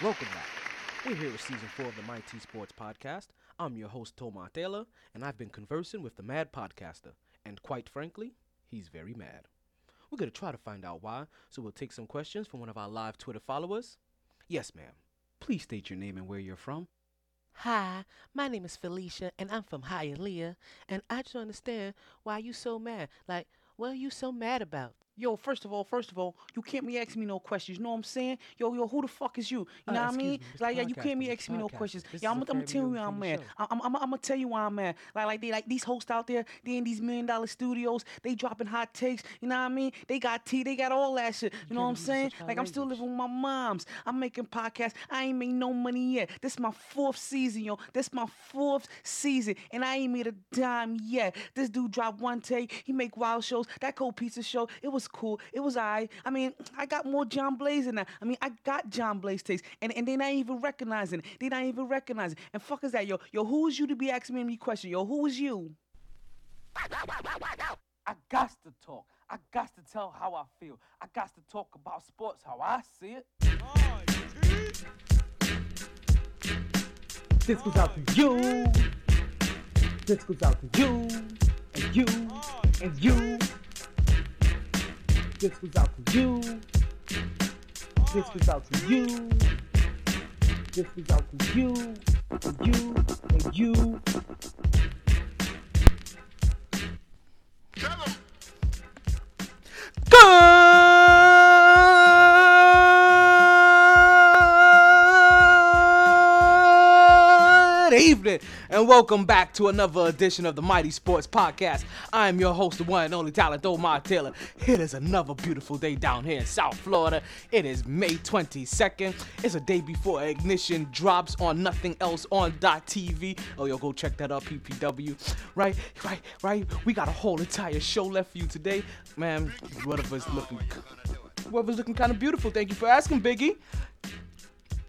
Welcome back. We're here with season four of the MyT Sports Podcast. I'm your host, Tomar Taylor, and I've been conversing with the mad podcaster. And quite frankly, he's very mad. We're going to try to find out why, so we'll take some questions from one of our live Twitter followers. Yes, ma'am. Please state your name and where you're from. Hi, my name is Felicia, and I'm from Hialeah, and I just understand why you so mad. Like, what are you so mad about? Yo, first of all, first of all, you can't be asking me no questions. You know what I'm saying? Yo, yo, who the fuck is you? You Uh, know what I mean? me, Like, yeah, you can't be asking me no questions. This Yeah, I'm, gonna tell you why I'm show. I'm, I'm, I'm gonna tell you why I'm mad. Like, like they, like these hosts out there, they in these million dollar studios, they dropping hot takes. You know what I mean? They got tea, they got all that shit. You know what I'm saying? Like, I'm still living with my moms. I'm making podcasts. I ain't made no money yet. This my fourth season, yo. This my fourth season, and I ain't made a dime yet. This dude dropped one take. He make wild shows. That cold pizza show, it was cool. It was I. I mean, I got more John Blaze than that. I mean, I got John Blaze taste, and, and they not even recognizing it. They not even recognizing. it. And fuck is that, yo? Yo, who is you to be asking me any question? Yo, who is you? I got to talk. I got to tell how I feel. I got to talk about sports how I see it. This goes out to you. This goes out to you. And you. And you. This goes out to you. This goes out to you. This goes out to you. You. And you. And welcome back to another edition of the MyT Sports Podcast. I am your host, the one and only talent, Omar Taylor. It is another beautiful day down here in South Florida. It is May 22nd. It's a day before Ignition drops on Nothing Else on TV. Oh, yo, go check that out, PPW. Right, right, right. We got a whole entire show left for you today, man. Whatever's looking, whatever's looking kind of beautiful. Thank you for asking, Biggie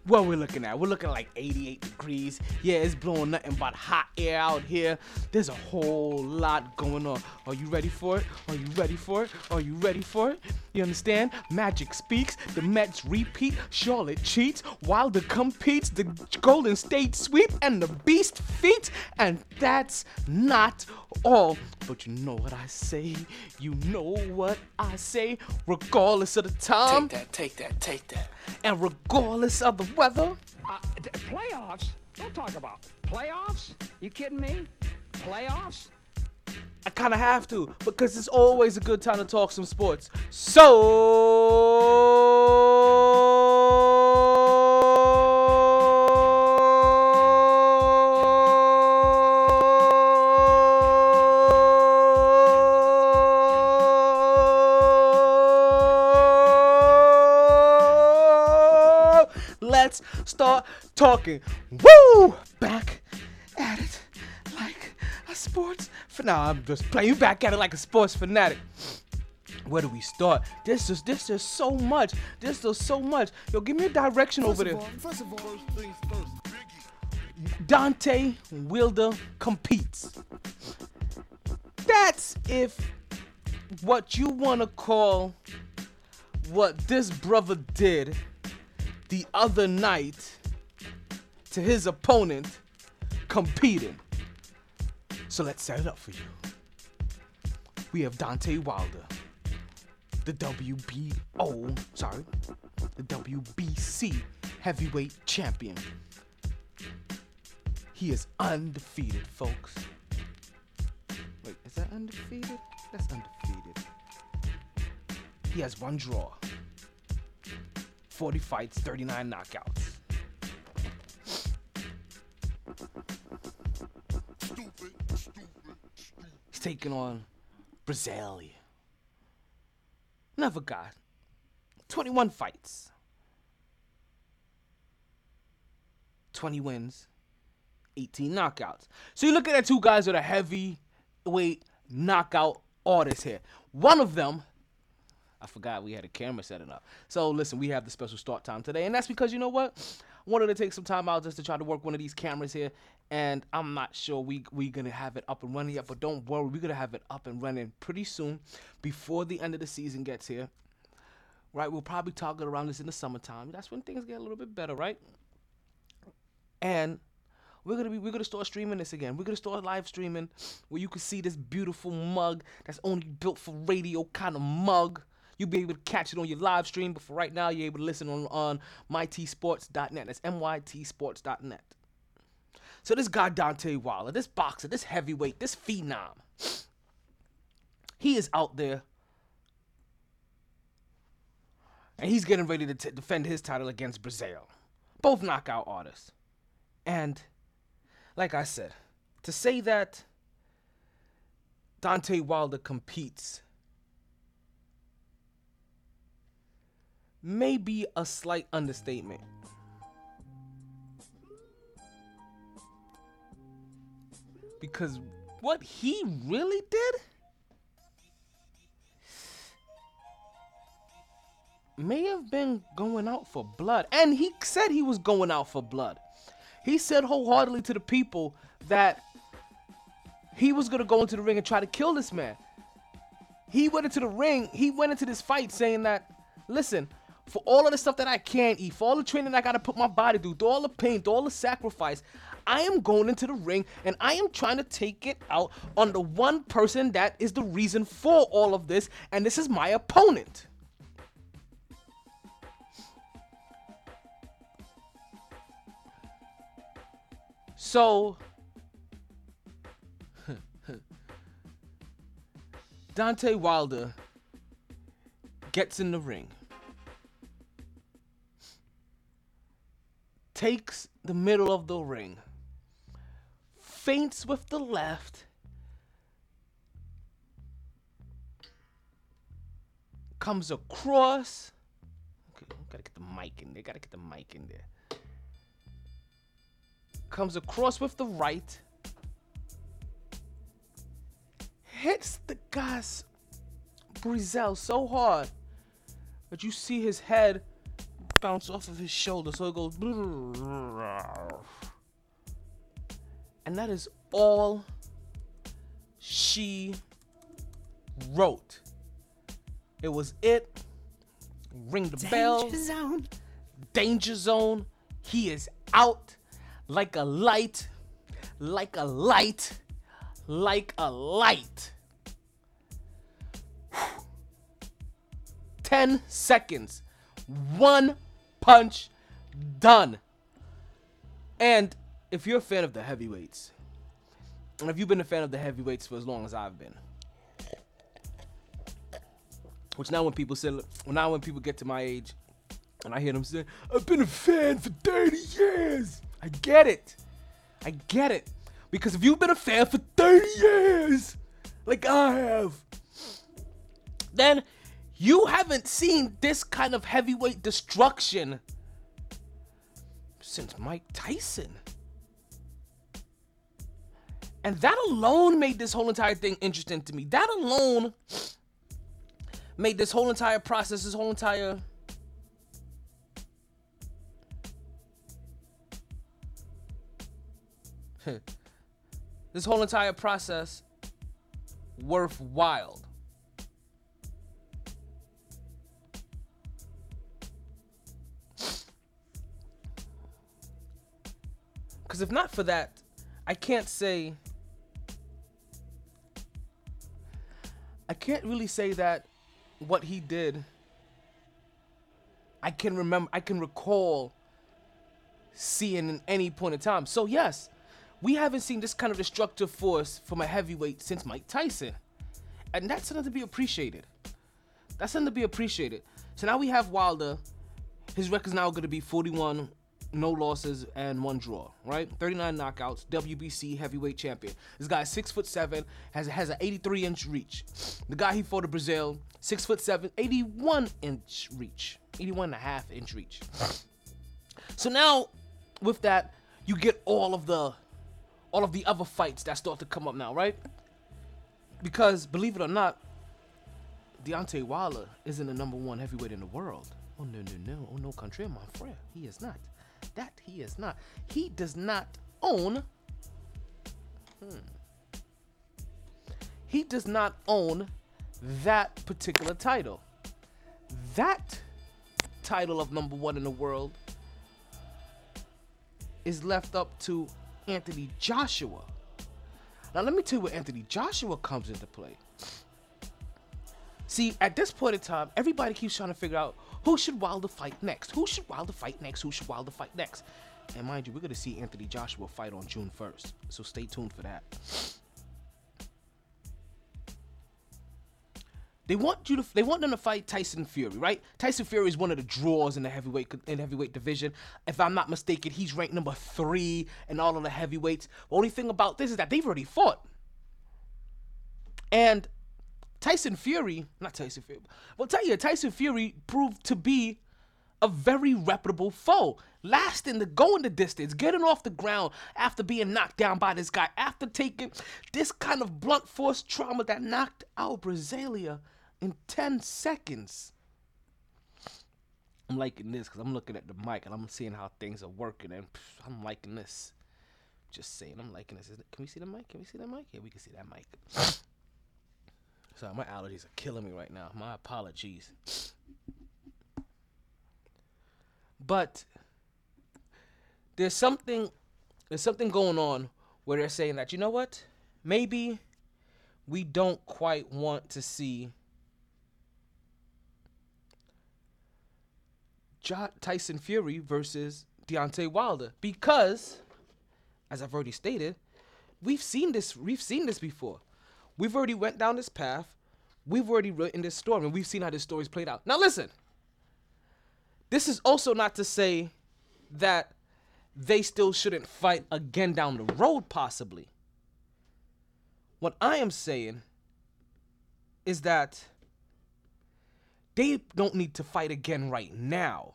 what we're looking at. We're looking at like 88 degrees. Yeah, it's blowing nothing but hot air out here. There's a whole lot going on. Are you ready for it? Are you ready for it? Are you ready for it? You understand? Magic speaks, the Mets repeat, Charlotte cheats, Wilder competes, the Golden State sweep, and the Beast feet. And that's not all. But you know what I say? You know what I say? Regardless of the time. Take that, take that, take that. And regardless of the weather, Uh, d- playoffs? Don't talk about playoffs. You kidding me? Playoffs? I kind of have to because it's always a good time to talk some sports. So start talking. Woo! Back at it like a sports. F- nah, I'm just playing back at it like a sports fanatic. Where do we start? This is there's just so much. This is so much. Yo, give me a direction over there. First of all, first things first. Deontay Wilder competes. That's if what you want to call what this brother did the other night to his opponent competing. So let's set it up for you. We have Deontay Wilder, the WBO, sorry, the WBC heavyweight champion. He is undefeated, folks. Wait, is that undefeated? That's undefeated. He has one draw. 40 fights, 39 knockouts. Stupid, stupid, stupid. He's taking on Breazeale. Never got 21 fights. 20 wins, 18 knockouts. So you're looking at two guys that are heavyweight knockout artists here. One of them, I forgot we had a camera setting up. So listen, we have the special start time today, and that's because you know what? Wanted to take some time out just to try to work one of these cameras here, and I'm not sure we we gonna have it up and running yet. But don't worry, we're gonna have it up and running pretty soon, before the end of the season gets here. Right, we'll probably target around this in the summertime. That's when things get a little bit better, right? And we're gonna be we're gonna start streaming this again. We're gonna start live streaming where you can see this beautiful mug that's only built for radio kind of mug. You'll be able to catch it on your live stream, but for right now, you're able to listen on, on mytsports.net. That's mytsports.net. So this guy Deontay Wilder, this boxer, this heavyweight, this phenom, he is out there and he's getting ready to t- defend his title against Breazeale. Both knockout artists. And like I said, to say that Deontay Wilder competes may be a slight understatement. Because what he really did may have been going out for blood. And he said he was going out for blood. He said wholeheartedly to the people that he was going to go into the ring and try to kill this man. He went into the ring, he went into this fight saying that, listen, for all of the stuff that I can't eat, for all the training I got to put my body through, through all the pain, through all the sacrifice, I am going into the ring and I am trying to take it out on the one person that is the reason for all of this, and this is my opponent. So Deontay Wilder gets in the ring. Takes the middle of the ring. Feints with the left. Comes across. Okay, gotta get the mic in there. Gotta get the mic in there comes across with the right, hits the guy's Breazeale so hard that you see his head bounce off of his shoulder. So it goes. And that is all she wrote. It was it. Ring the bell. Danger zone. Danger zone. He is out like a light, like a light, like a light. 10 seconds. One punch done. And if you're a fan of the heavyweights, and if you've been a fan of the heavyweights for as long as I've been, which now when people say, well, now when people get to my age, and I hear them say, I've been a fan for 30 years. I get it. I get it. Because if you've been a fan for 30 years, like I have, then you haven't seen this kind of heavyweight destruction since Mike Tyson. And that alone made this whole entire thing interesting to me. That alone made this whole entire process, this whole entire this whole entire process worthwhile. Because if not for that, I can't say. I can't really say that what he did. I can remember, I can recall seeing in any point in time. So, yes, we haven't seen this kind of destructive force from a heavyweight since Mike Tyson. And that's something to be appreciated. That's something to be appreciated. So now we have Wilder. His record's now going to be 41 no losses and one draw, right? 39 knockouts, WBC heavyweight champion. This guy is six foot seven, has has an 83 inch reach. The guy he fought in Breazeale, six foot seven, 81 inch reach, 81 and a half inch reach. So now, with that, you get all of the all of the other fights that start to come up now, right? Because believe it or not, Deontay Wilder isn't the number one heavyweight in the world. Oh no no no! Oh no, country, my friend, he is not. That he is not. He does not own. Hmm. He does not own that particular title. That title of number one in the world is left up to Anthony Joshua. Now, let me tell you where Anthony Joshua comes into play. See, at this point in time, everybody keeps trying to figure out who should Wilder fight next. Who should Wilder fight next? Who should Wilder fight next? And mind you, we're going to see Anthony Joshua fight on June 1st. So stay tuned for that. They want you to. They want them to fight Tyson Fury, right? Tyson Fury is one of the draws in the heavyweight in the heavyweight division. If I'm not mistaken, he's ranked number three in all of the heavyweights. The only thing about this is that they've already fought, and Tyson Fury, not Tyson Fury, well, tell you, Tyson Fury proved to be a very reputable foe. Lasting the going the distance, getting off the ground after being knocked down by this guy, after taking this kind of blunt force trauma that knocked out Breazeale in 10 seconds. I'm liking this because I'm looking at the mic and I'm seeing how things are working and pff, I'm liking this. Just saying, I'm liking this. Can we see the mic? Can we see that mic? Yeah, we can see that mic. Sorry, my allergies are killing me right now. My apologies. But there's something there's something going on where they're saying that you know what? Maybe we don't quite want to see Tyson Fury versus Deontay Wilder because, as I've already stated, we've seen this. We've seen this before. We've already went down this path. We've already written this story, and we've seen how this story's played out. Now, listen. This is also not to say that they still shouldn't fight again down the road, possibly. What I am saying is that they don't need to fight again right now.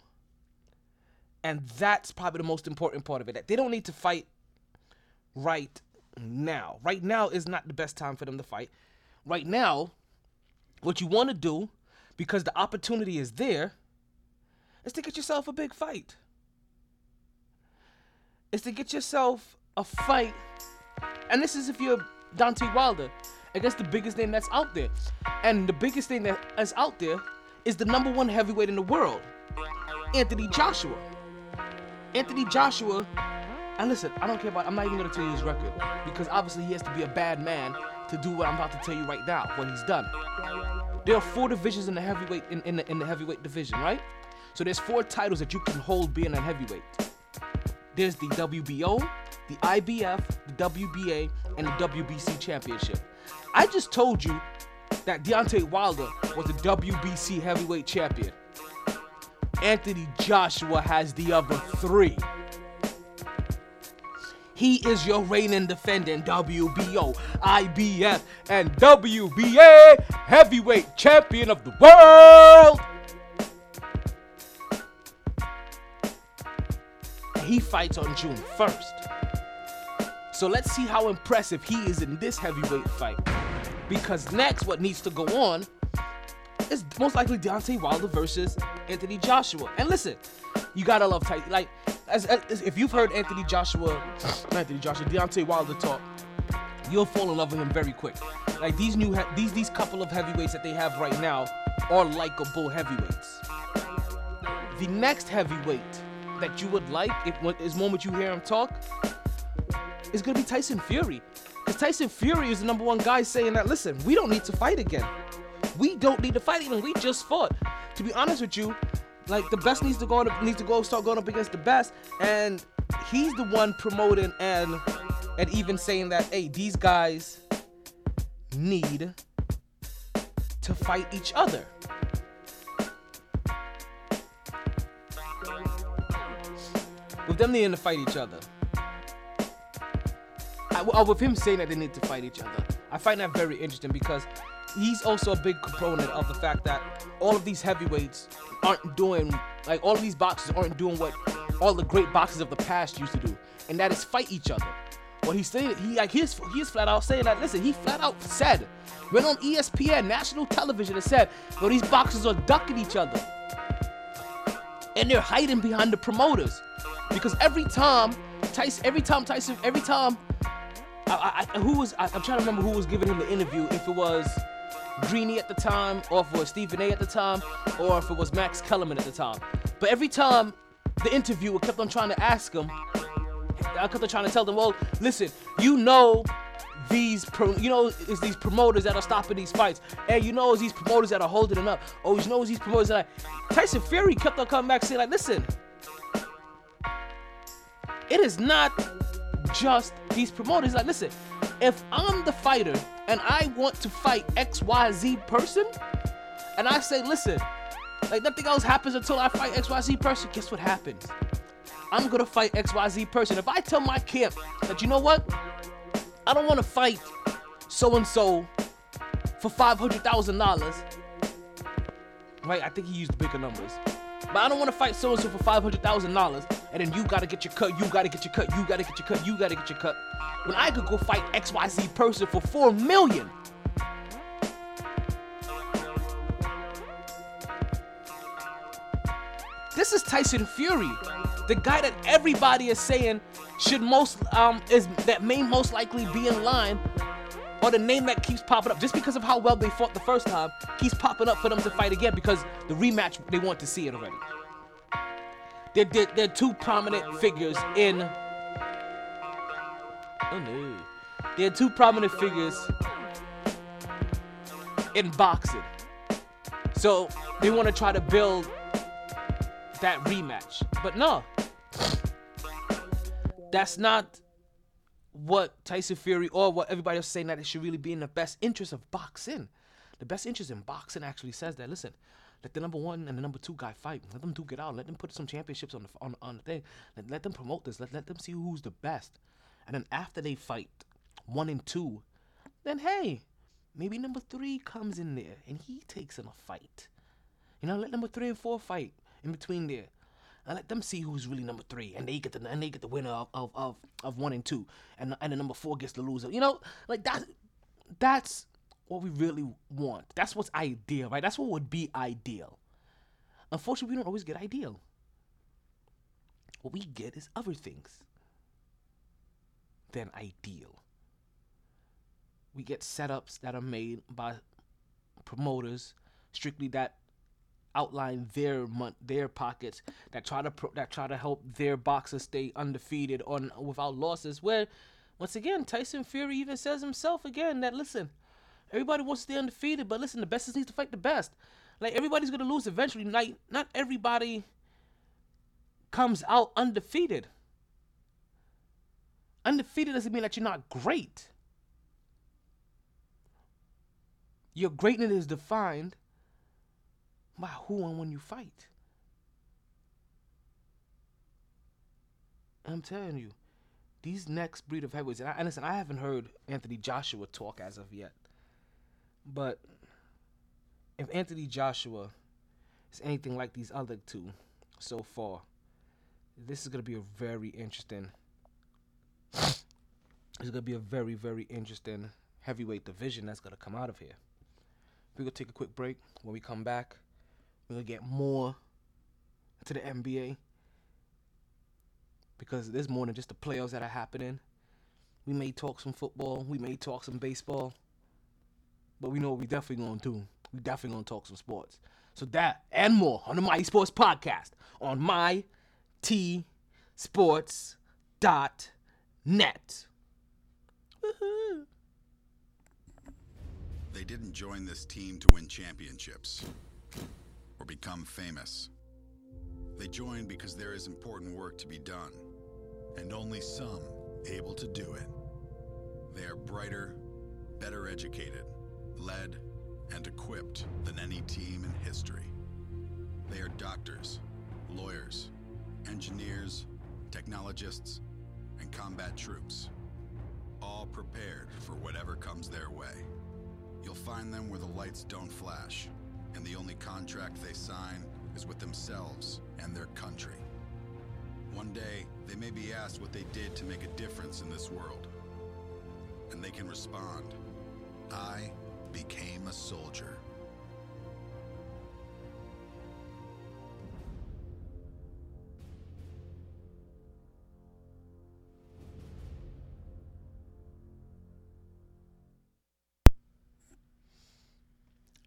And that's probably the most important part of it. That they don't need to fight right now. Right now is not the best time for them to fight. Right now, what you want to do, because the opportunity is there, is to get yourself a big fight. Is to get yourself a fight. And this is if you're Deontay Wilder against the biggest name that's out there. And the biggest thing that is out there is the number one heavyweight in the world, Anthony Joshua. Anthony Joshua, and listen, I don't care about, I'm not even gonna tell you his record because obviously he has to be a bad man to do what I'm about to tell you right now, when he's done. There are four divisions in the heavyweight in, in, the, in the heavyweight division, right? So there's four titles that you can hold being a heavyweight. There's the WBO, the IBF, the WBA, and the WBC championship. I just told you that Deontay Wilder was the WBC heavyweight champion. Anthony Joshua has the other three. He is your reigning defending WBO, IBF, and WBA heavyweight champion of the world. He fights on June 1st. So let's see how impressive he is in this heavyweight fight. Because next, what needs to go on is most likely Deontay Wilder versus Anthony Joshua. And listen, you gotta love Tyson. Like, as, as if you've heard Anthony Joshua, Anthony Joshua, Deontay Wilder talk, you'll fall in love with him very quick. Like these new, he- these these couple of heavyweights that they have right now are likable heavyweights. The next heavyweight that you would like, if is moment you hear him talk, is gonna be Tyson Fury. Because Tyson Fury is the number one guy saying that, listen, we don't need to fight again. We don't need to fight even. We just fought. To be honest with you, like the best needs to go needs to go start going up against the best, and he's the one promoting and and even saying that, hey, these guys need to fight each other. With them needing to fight each other. I, with him saying that they need to fight each other, I find that very interesting because he's also a big component of the fact that all of these heavyweights aren't doing like all of these boxers aren't doing what all the great boxers of the past used to do, and that is fight each other. What he's saying, he like he's he's flat out saying that. Listen, he flat out said, went on ESPN national television and said, "Yo, these boxers are ducking each other, and they're hiding behind the promoters." because every time Tyson, every time Tyson, every time, I, I, who was I, I'm trying to remember who was giving him the interview. If it was Greeny at the time, or if it was Stephen A. at the time, or if it was Max Kellerman at the time. But every time the interviewer kept on trying to ask him, I kept on trying to tell them, well, listen, you know these pro, you know it's these promoters that are stopping these fights and you know it's these promoters that are holding them up oh you know it's these promoters that are... tyson fury kept on coming back saying like listen it is not just these promoters like listen if i'm the fighter and i want to fight xyz person and i say listen like nothing else happens until i fight xyz person guess what happens i'm gonna fight xyz person if i tell my camp that you know what I don't want to fight so and so for five hundred thousand dollars. Right? I think he used bigger numbers. But I don't want to fight so and so for five hundred thousand dollars, and then you gotta get your cut, you gotta get your cut, you gotta get your cut, you gotta get your cut. When I could go fight XYZ person for four million. This is Tyson Fury, the guy that everybody is saying should most um is that may most likely be in line or the name that keeps popping up just because of how well they fought the first time keeps popping up for them to fight again because the rematch they want to see it already. They're, they're, they're two prominent figures in. Oh no. They're two prominent figures in boxing. So they want to try to build that rematch. But no, that's not what Tyson Fury or what everybody else saying that it should really be in the best interest of boxing. The best interest in boxing actually says that. Listen, let the number one and the number two guy fight. Let them two get out. Let them put some championships on the on, on the thing. Let, let them promote this. Let, let them see who's the best. And then after they fight one and two, then hey, maybe number three comes in there and he takes in a fight. You know, let number three and four fight in between there and let them see who's really number three, and they get the and they get the winner of of, of, of one and two, and and the number four gets the loser. You know, like that. That's what we really want. That's what's ideal, right? That's what would be ideal. Unfortunately, we don't always get ideal. What we get is other things than ideal. We get setups that are made by promoters strictly that outline their their pockets that try to pro- that try to help their boxers stay undefeated on without losses. Where once again Tyson Fury even says himself again that listen, everybody wants to stay undefeated, but listen, the best needs to fight the best. Like everybody's gonna lose eventually. Not not everybody comes out undefeated. Undefeated doesn't mean that you're not great. Your greatness is defined by who and when you fight. I'm telling you, these next breed of heavyweights, and, I, and listen, I haven't heard Anthony Joshua talk as of yet, but if Anthony Joshua is anything like these other two so far, this is gonna be a very interesting. It's gonna be a very, very interesting heavyweight division that's gonna come out of here. We're gonna take a quick break. When we come back, we're gonna get more to the NBA because there's more than just the playoffs that are happening. We may talk some football, we may talk some baseball, but we know what we definitely gonna do. We definitely gonna talk some sports. So that and more on the MyT Sports Podcast on mytsports.net. Woohoo. They didn't join this team to win championships or become famous. They join because there is important work to be done, and only some able to do it. They are brighter, better educated, led, and equipped than any team in history. They are doctors, lawyers, engineers, technologists, and combat troops, all prepared for whatever comes their way. You'll find them where the lights don't flash, and the only contract they sign is with themselves and their country. One day, they may be asked what they did to make a difference in this world. And they can respond, I became a soldier.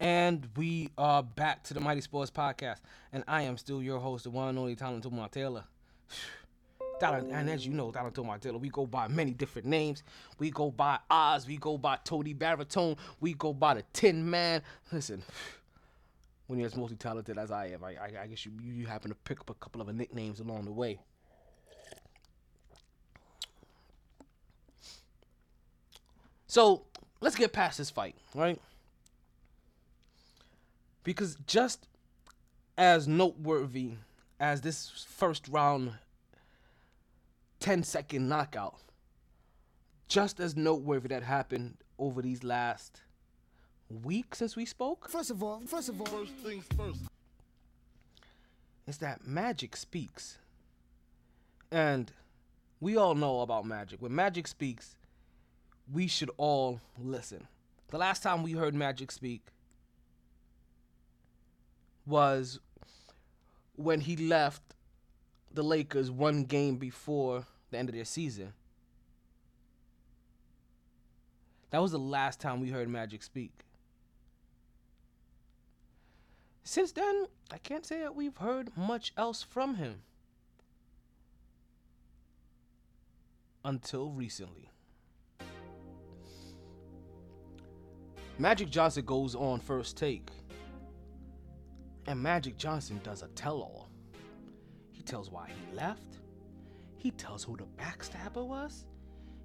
And we are back to the MyT Sports Podcast. And I am still your host, the one and only Talented Mar Taylor. And as you know, Talented Mar Taylor, we go by many different names. We go by Oz, we go by Tony Baritone, we go by the Tin Man. Listen, when you're as multi talented as I am, I, I, I guess you, you happen to pick up a couple of nicknames along the way. So let's get past this fight, right? Because just as noteworthy as this first round 10 second knockout, just as noteworthy that happened over these last weeks since we spoke, First of all, first of all, first things first. is that magic speaks. And we all know about magic. When magic speaks, we should all listen. The last time we heard magic speak was when he left the Lakers one game before the end of their season. That was the last time we heard Magic speak. Since then, I can't say that we've heard much else from him. Until recently. Magic Johnson goes on first take. And Magic Johnson does a tell all. He tells why he left. He tells who the backstabber was.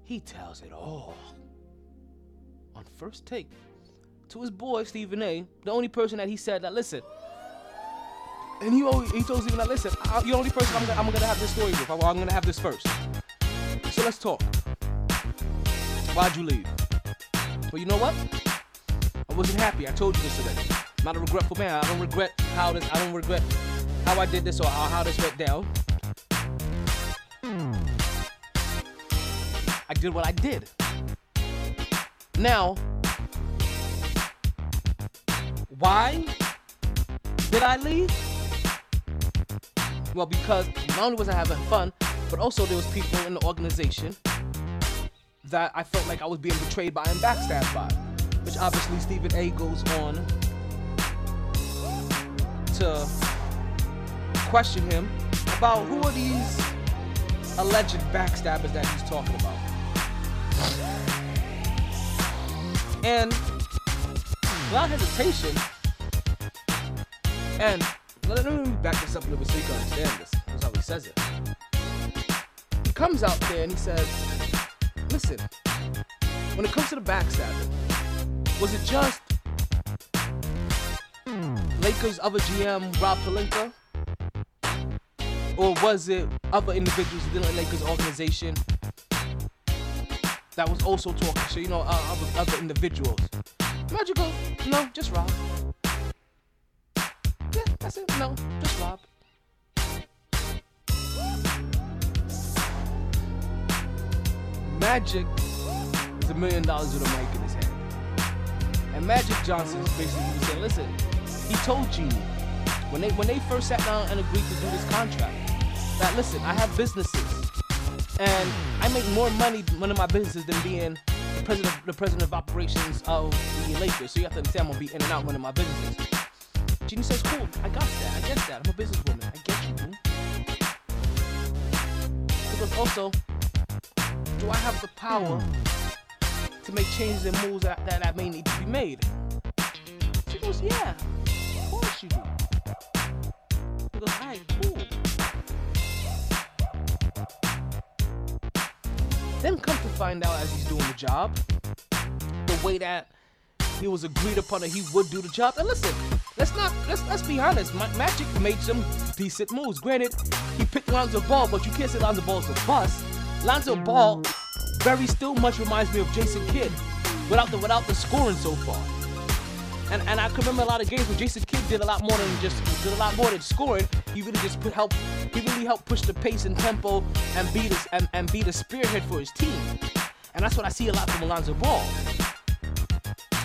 He tells it all. On first take. To his boy, Stephen A., the only person that he said that, listen. And he, always, he told Stephen that, listen, I, you're the only person I'm gonna, I'm gonna have this story with. I'm, gonna have this first. So let's talk. Why'd you leave? Well, you know what? I wasn't happy. I told you this already. I'm not a regretful man. I don't regret how this. I don't regret how I did this or how, this went down. I did what I did. Now, why did I leave? Well, because not only was I having fun, but also there was people in the organization that I felt like I was being betrayed by and backstabbed by. Which obviously Stephen A goes on to question him about who are these alleged backstabbers that he's talking about. And without hesitation, and let me back this up a little bit so you can understand this. That's how he says it. He comes out there and he says, listen, when it comes to the backstabbing, was it just Lakers other GM Rob Pelinka? Or was it other individuals within the Lakers organization that was also talking So you know, uh, other, other individuals? Magical, no, just Rob. Yeah, that's it, no, just Rob. Magic is a million dollars with a mic in his hand. And Magic Johnson is basically saying, listen, he told Jeanie when they when they first sat down and agreed to do this contract that listen, I have businesses and I make more money running my businesses than being the president the president of operations of the Lakers. So you have to understand I'm gonna be in and out running my businesses. Jeanie says, cool, I got that, I get that. I'm a businesswoman. I get you. Because also, do I have the power to make changes and moves that, that, that may need to be made? Yeah, of course you do. He goes, alright, cool. Then come to find out as he's doing the job, the way that he was agreed upon that he would do the job. And listen, let's not let's let's be honest. Ma- Magic made some decent moves. Granted, he picked Lonzo Ball, but you can't say Lonzo Ball's a bust. Lonzo Ball very still much reminds me of Jason Kidd without the without the scoring so far. And and I can remember a lot of games where Jason Kidd did a lot more than just did a lot more than scoring. He really just put help. He really helped push the pace and tempo and be the and, and be the spearhead for his team. And that's what I see a lot from Alonzo Ball.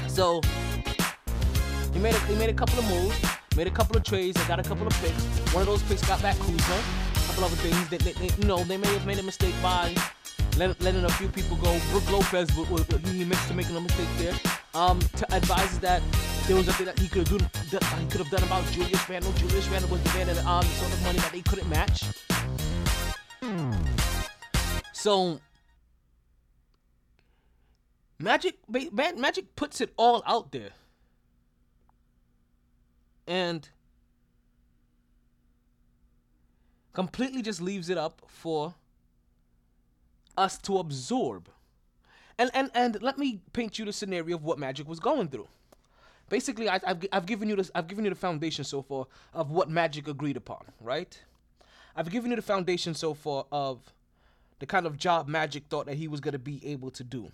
So he made a, he made a couple of moves, made a couple of trades, they got a couple of picks. One of those picks got back Kuzma. A couple other things that they, they, you know they may have made a mistake by letting, letting a few people go. Brook Lopez, he mixed to making a mistake there. um, to advise that there was nothing that he could have done. Could have done about Julius Randle. Julius Randle was demanding um sort of money that they couldn't match. So Magic, Magic puts it all out there, and completely just leaves it up for us to absorb. And and and let me paint you the scenario of what Magic was going through. Basically, I, I've I've given you this I've given you the foundation so far of what Magic agreed upon, right? I've given you the foundation so far of the kind of job Magic thought that he was gonna be able to do.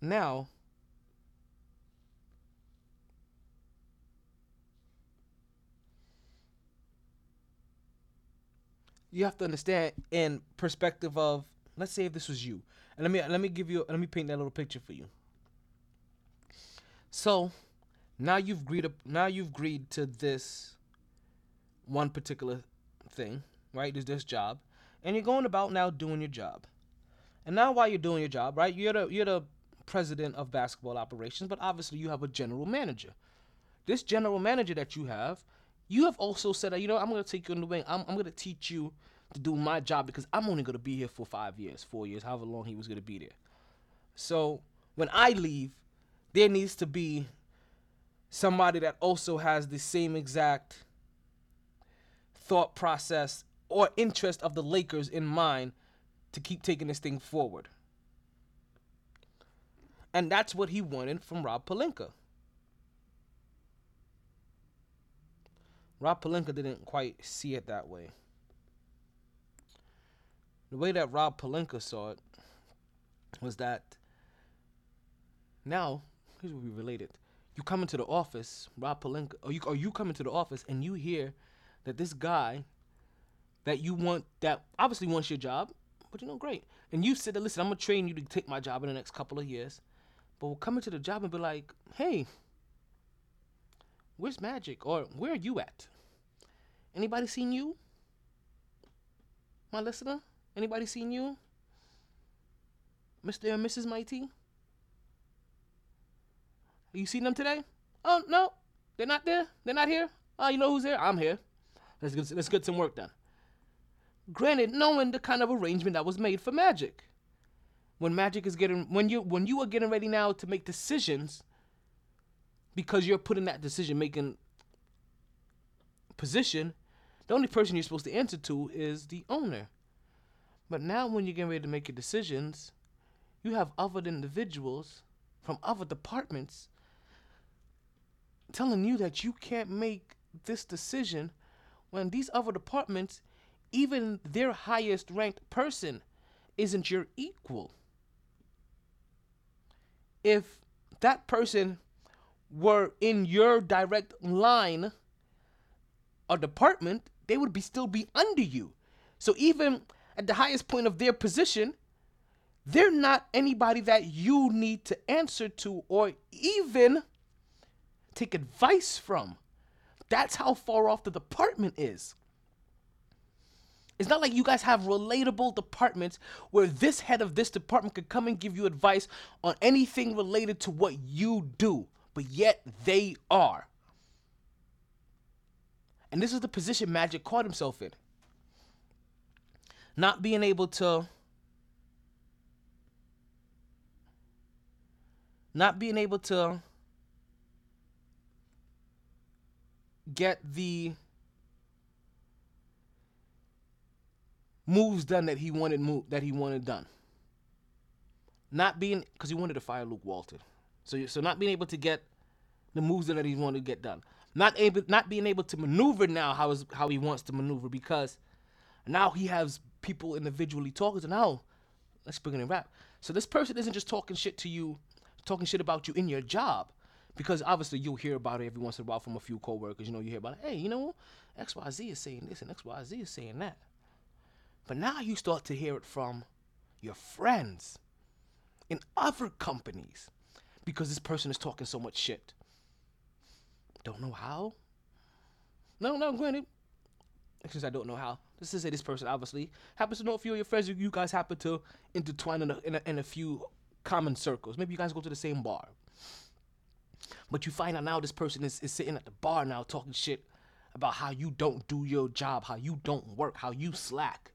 Now, you have to understand in perspective of let's say if this was you and let me let me give you let me paint that little picture for you. So now you've agreed now you've agreed to this one particular thing right? There's this job and you're going about now doing your job. And now while you're doing your job right you're the you're the president of basketball operations but obviously you have a general manager. This general manager that you have you have also said that you know I'm to take you in the wing. I'm, I'm to teach you to do my job because I'm only to be here for five years, four years, however long he was to be there. So when I leave, there needs to be somebody that also has the same exact thought process or interest of the Lakers in mind to keep taking this thing forward. And that's what he wanted from Rob Pelinka. Rob Pelinka didn't quite see it that way. The way that Rob Pelinka saw it was that now, here's what we related. You come into the office, Rob Pelinka, or you, or you come into the office and you hear that this guy that you want, that obviously wants your job, but you know, great. And you said, that, listen, I'm going to train you to take my job in the next couple of years. But we'll come into the job and be like, hey, Where's Magic? Or where are you at? Anybody seen you? My listener? Anybody seen you? Mr. and Mrs. Mighty? You seen them today? Oh no, they're not there. They're not here. Oh, you know who's here? I'm here. Let's get let's get some work done. Granted, knowing the kind of arrangement that was made for Magic, when Magic is getting when you when you are getting ready now to make decisions because you're put in that decision making position, the only person you're supposed to answer to is the owner. But now, when you're getting ready to make your decisions, you have other individuals from other departments telling you that you can't make this decision when these other departments, even their highest ranked person, isn't your equal. If that person were in your direct line or department, they would be still be under you. So even at the highest point of their position, they're not anybody that you need to answer to or even take advice from. That's how far off the department is. It's not like you guys have relatable departments where this head of this department could come and give you advice on anything related to what you do but yet they are. And this is the position Magic caught himself in. Not being able to not being able to get the moves done that he wanted move that he wanted done. Not being because he wanted to fire Luke Walton. So so not being able to get the moves that he wanted to get done. Not able not being able to maneuver now how is how he wants to maneuver because now he has people individually talking to now. Let's bring it in rap. So this person isn't just talking shit to you, talking shit about you in your job. Because obviously you'll hear about it every once in a while from a few coworkers. You know, you hear about it, hey, you know, XYZ is saying this and XYZ is saying that. But now you start to hear it from your friends in other companies because this person is talking so much shit. Don't know how. No, no, granted. Since I don't know how. Let's just say this person obviously happens to know a few of your friends. You guys happen to intertwine in a, in a, in a few common circles. Maybe you guys go to the same bar. But you find out now this person is, is sitting at the bar now talking shit about how you don't do your job, how you don't work, how you slack.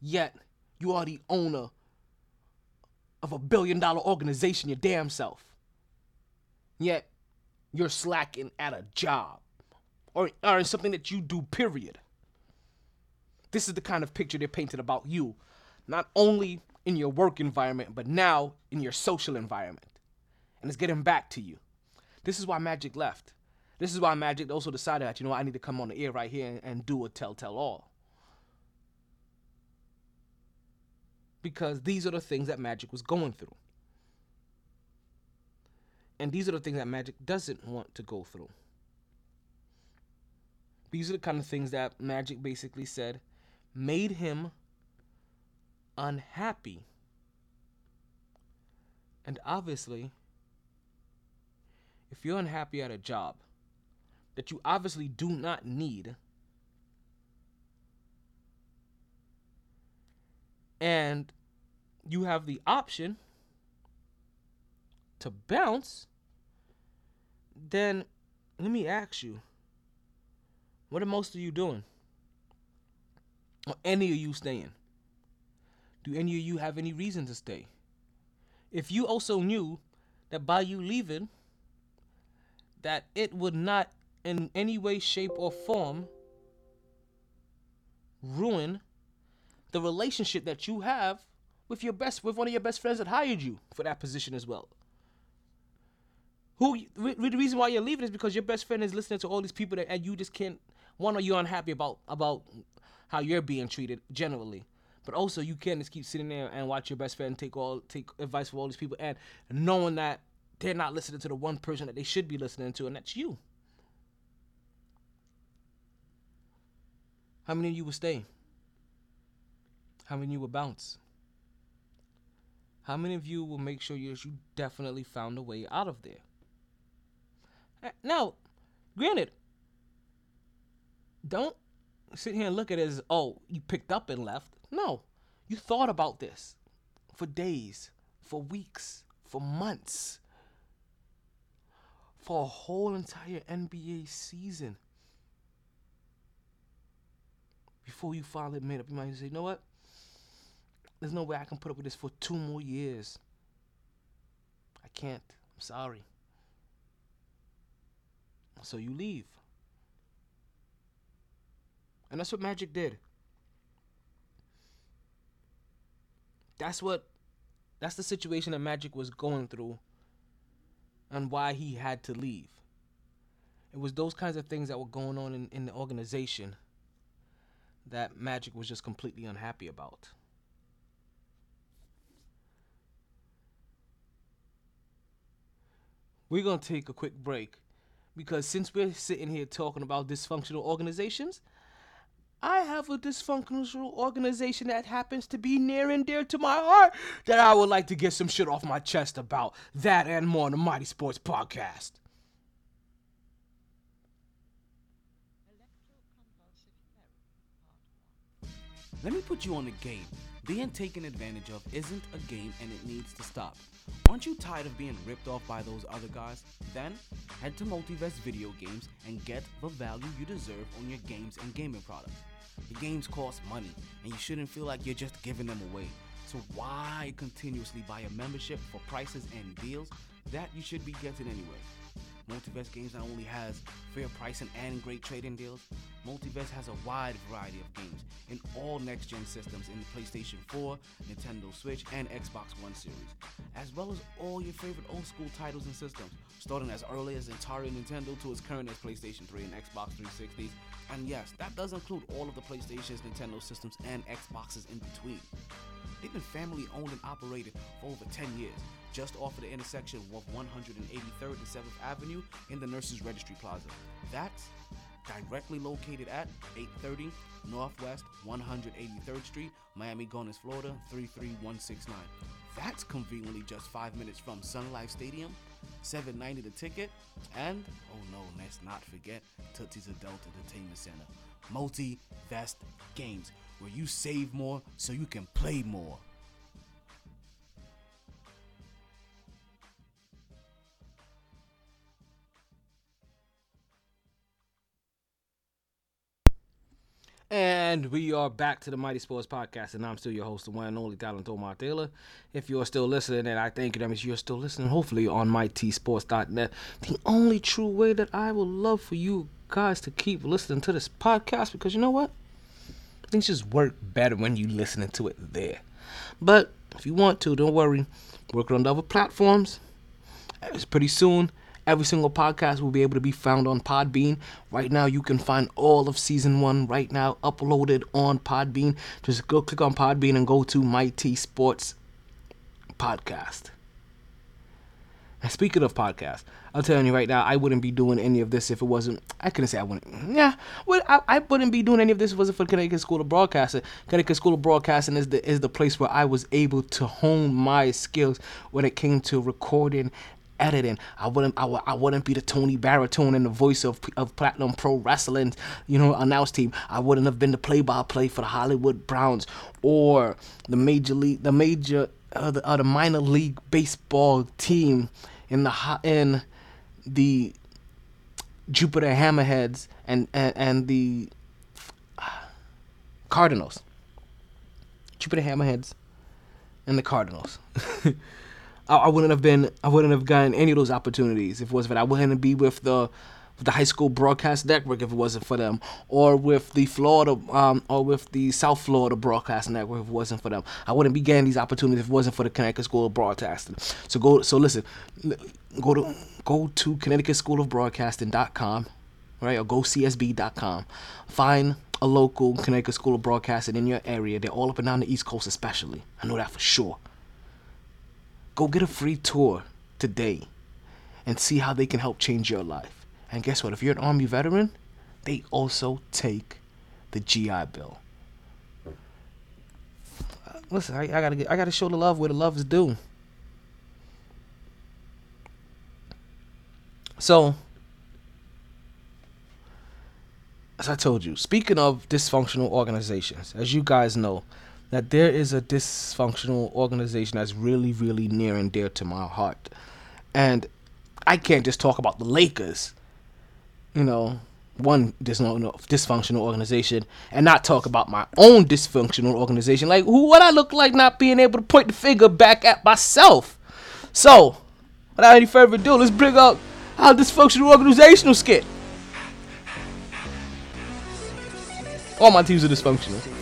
Yet you are the owner of a billion dollar organization, your damn self. Yet you're slacking at a job or, or in something that you do, period. This is the kind of picture they're painting about you, not only in your work environment, but now in your social environment. And it's getting back to you. This is why Magic left. This is why Magic also decided that, you know, I need to come on the air right here and, and do a tell tell all. Because these are the things that Magic was going through. And these are the things that Magic doesn't want to go through. These are the kind of things that Magic basically said made him unhappy. And obviously, if you're unhappy at a job that you obviously do not need, and you have the option to bounce, then let me ask you what are most of you doing? Or any of you staying? Do any of you have any reason to stay? If you also knew that by you leaving, that it would not in any way, shape, or form ruin the relationship that you have with your best with one of your best friends that hired you for that position as well. Who the reason why you're leaving is because your best friend is listening to all these people that and you just can't one are you unhappy about about how you're being treated generally. But also you can't just keep sitting there and watch your best friend take all take advice from all these people and knowing that they're not listening to the one person that they should be listening to, and that's you. How many of you will stay? How many of you will bounce? How many of you will make sure you, you definitely found a way out of there? Now, granted, don't sit here and look at it as, oh, you picked up and left. No, you thought about this for days, for weeks, for months for a whole entire NBA season before you finally made up your mind and say, you know what? There's no way I can put up with this for two more years. I can't. I'm sorry. So you leave. And that's what Magic did. That's what that's the situation that Magic was going through and why he had to leave. It was those kinds of things that were going on in, in the organization that Magic was just completely unhappy about. We're going to take a quick break because since we're sitting here talking about dysfunctional organizations, I have a dysfunctional organization that happens to be near and dear to my heart that I would like to get some shit off my chest about. That and more on the MyT Sports Podcast. Let me put you on the game. Being taken advantage of isn't a game and it needs to stop. Aren't you tired of being ripped off by those other guys? Then head to Multivest Video Games and get the value you deserve on your games and gaming products. The games cost money, and you shouldn't feel like you're just giving them away. So why continuously buy a membership for prices and deals that you should be getting anyway? Multivest Games not only has fair pricing and great trading deals, Multivest has a wide variety of games in all next gen systems in the PlayStation 4, Nintendo Switch, and Xbox One series, as well as all your favorite old school titles and systems, starting as early as Atari Nintendo to as current as PlayStation 3 and Xbox 360s. And yes, that does include all of the PlayStations, Nintendo systems, and Xboxes in between. They've been family owned and operated for over 10 years, just off of the intersection of 183rd and 7th Avenue in the Nurses Registry Plaza. That's directly located at 830 Northwest 183rd Street, Miami Gardens, Florida 33169. That's conveniently just five minutes from Sun Life Stadium, 790 the ticket, and oh no, let's not forget Tootsie's Adult Entertainment Center. Multi Vest Games, where you save more so you can play more. And we are back to the MyT Sports Podcast, and I'm still your host, the one and only Talent Omar Taylor. If you're still listening, and I thank you, that means you're still listening, hopefully on mytsports.net. The only true way that I would love for you guys to keep listening to this podcast, because you know what? Things just work better when you listening to it there. But if you want to, don't worry. Working on the other platforms. It's pretty soon. Every single podcast will be able to be found on Podbean. Right now, you can find all of season one right now uploaded on Podbean. Just go click on Podbean and go to MyT Sports Podcast. And speaking of podcasts, I'm telling you right now, I wouldn't be doing any of this if it wasn't. I couldn't say I wouldn't. Yeah, well, I, I wouldn't be doing any of this if it wasn't for Connecticut School of Broadcasting. Connecticut School of Broadcasting is the is the place where I was able to hone my skills when it came to recording editing. I wouldn't I, w- I wouldn't be the Tony Baritone and the voice of of Platinum Pro Wrestling, you know, announce team. I wouldn't have been the play-by-play for the Hollywood Browns or the major league the major uh, the, uh, the minor league baseball team in the in the Jupiter Hammerheads and and, and the Cardinals. Jupiter Hammerheads and the Cardinals. I, I wouldn't have been I wouldn't have gotten any of those opportunities if it wasn't for that. I wouldn't be with the with the high school broadcast network if it wasn't for them, or with the Florida um, or with the South Florida broadcast network if it wasn't for them. I wouldn't be getting these opportunities if it wasn't for the Connecticut School of Broadcasting. So go so listen, go to go to Connecticut School of Broadcasting.com, right, or go CSB.com. Find a local Connecticut School of Broadcasting in your area. They're all up and down the East Coast, especially. I know that for sure. Go get a free tour today and see how they can help change your life. And guess what? If you're an Army veteran, they also take the GI Bill. Listen, I, I gotta get, I gotta show the love where the love is due. So, as I told you, speaking of dysfunctional organizations, as you guys know, that there is a dysfunctional organization that's really, really near and dear to my heart. And I can't just talk about the Lakers, you know, one dysfunctional organization, and not talk about my own dysfunctional organization. Like, who would I look like not being able to point the finger back at myself? So, without any further ado, let's bring up our dysfunctional organizational skit. All my teams are dysfunctional.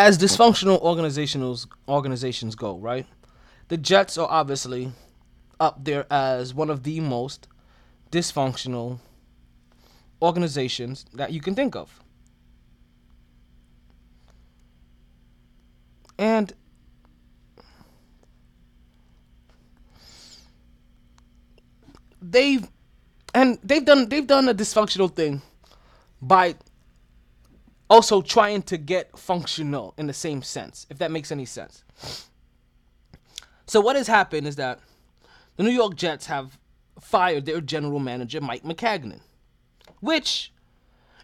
as dysfunctional organizationals organizations go, right? The Jets are obviously up there as one of the most dysfunctional organizations that you can think of. And they've and they've done they've done a dysfunctional thing by also trying to get functional in the same sense, if that makes any sense. So what has happened is that the New York Jets have fired their general manager Mike Maccagnan, which,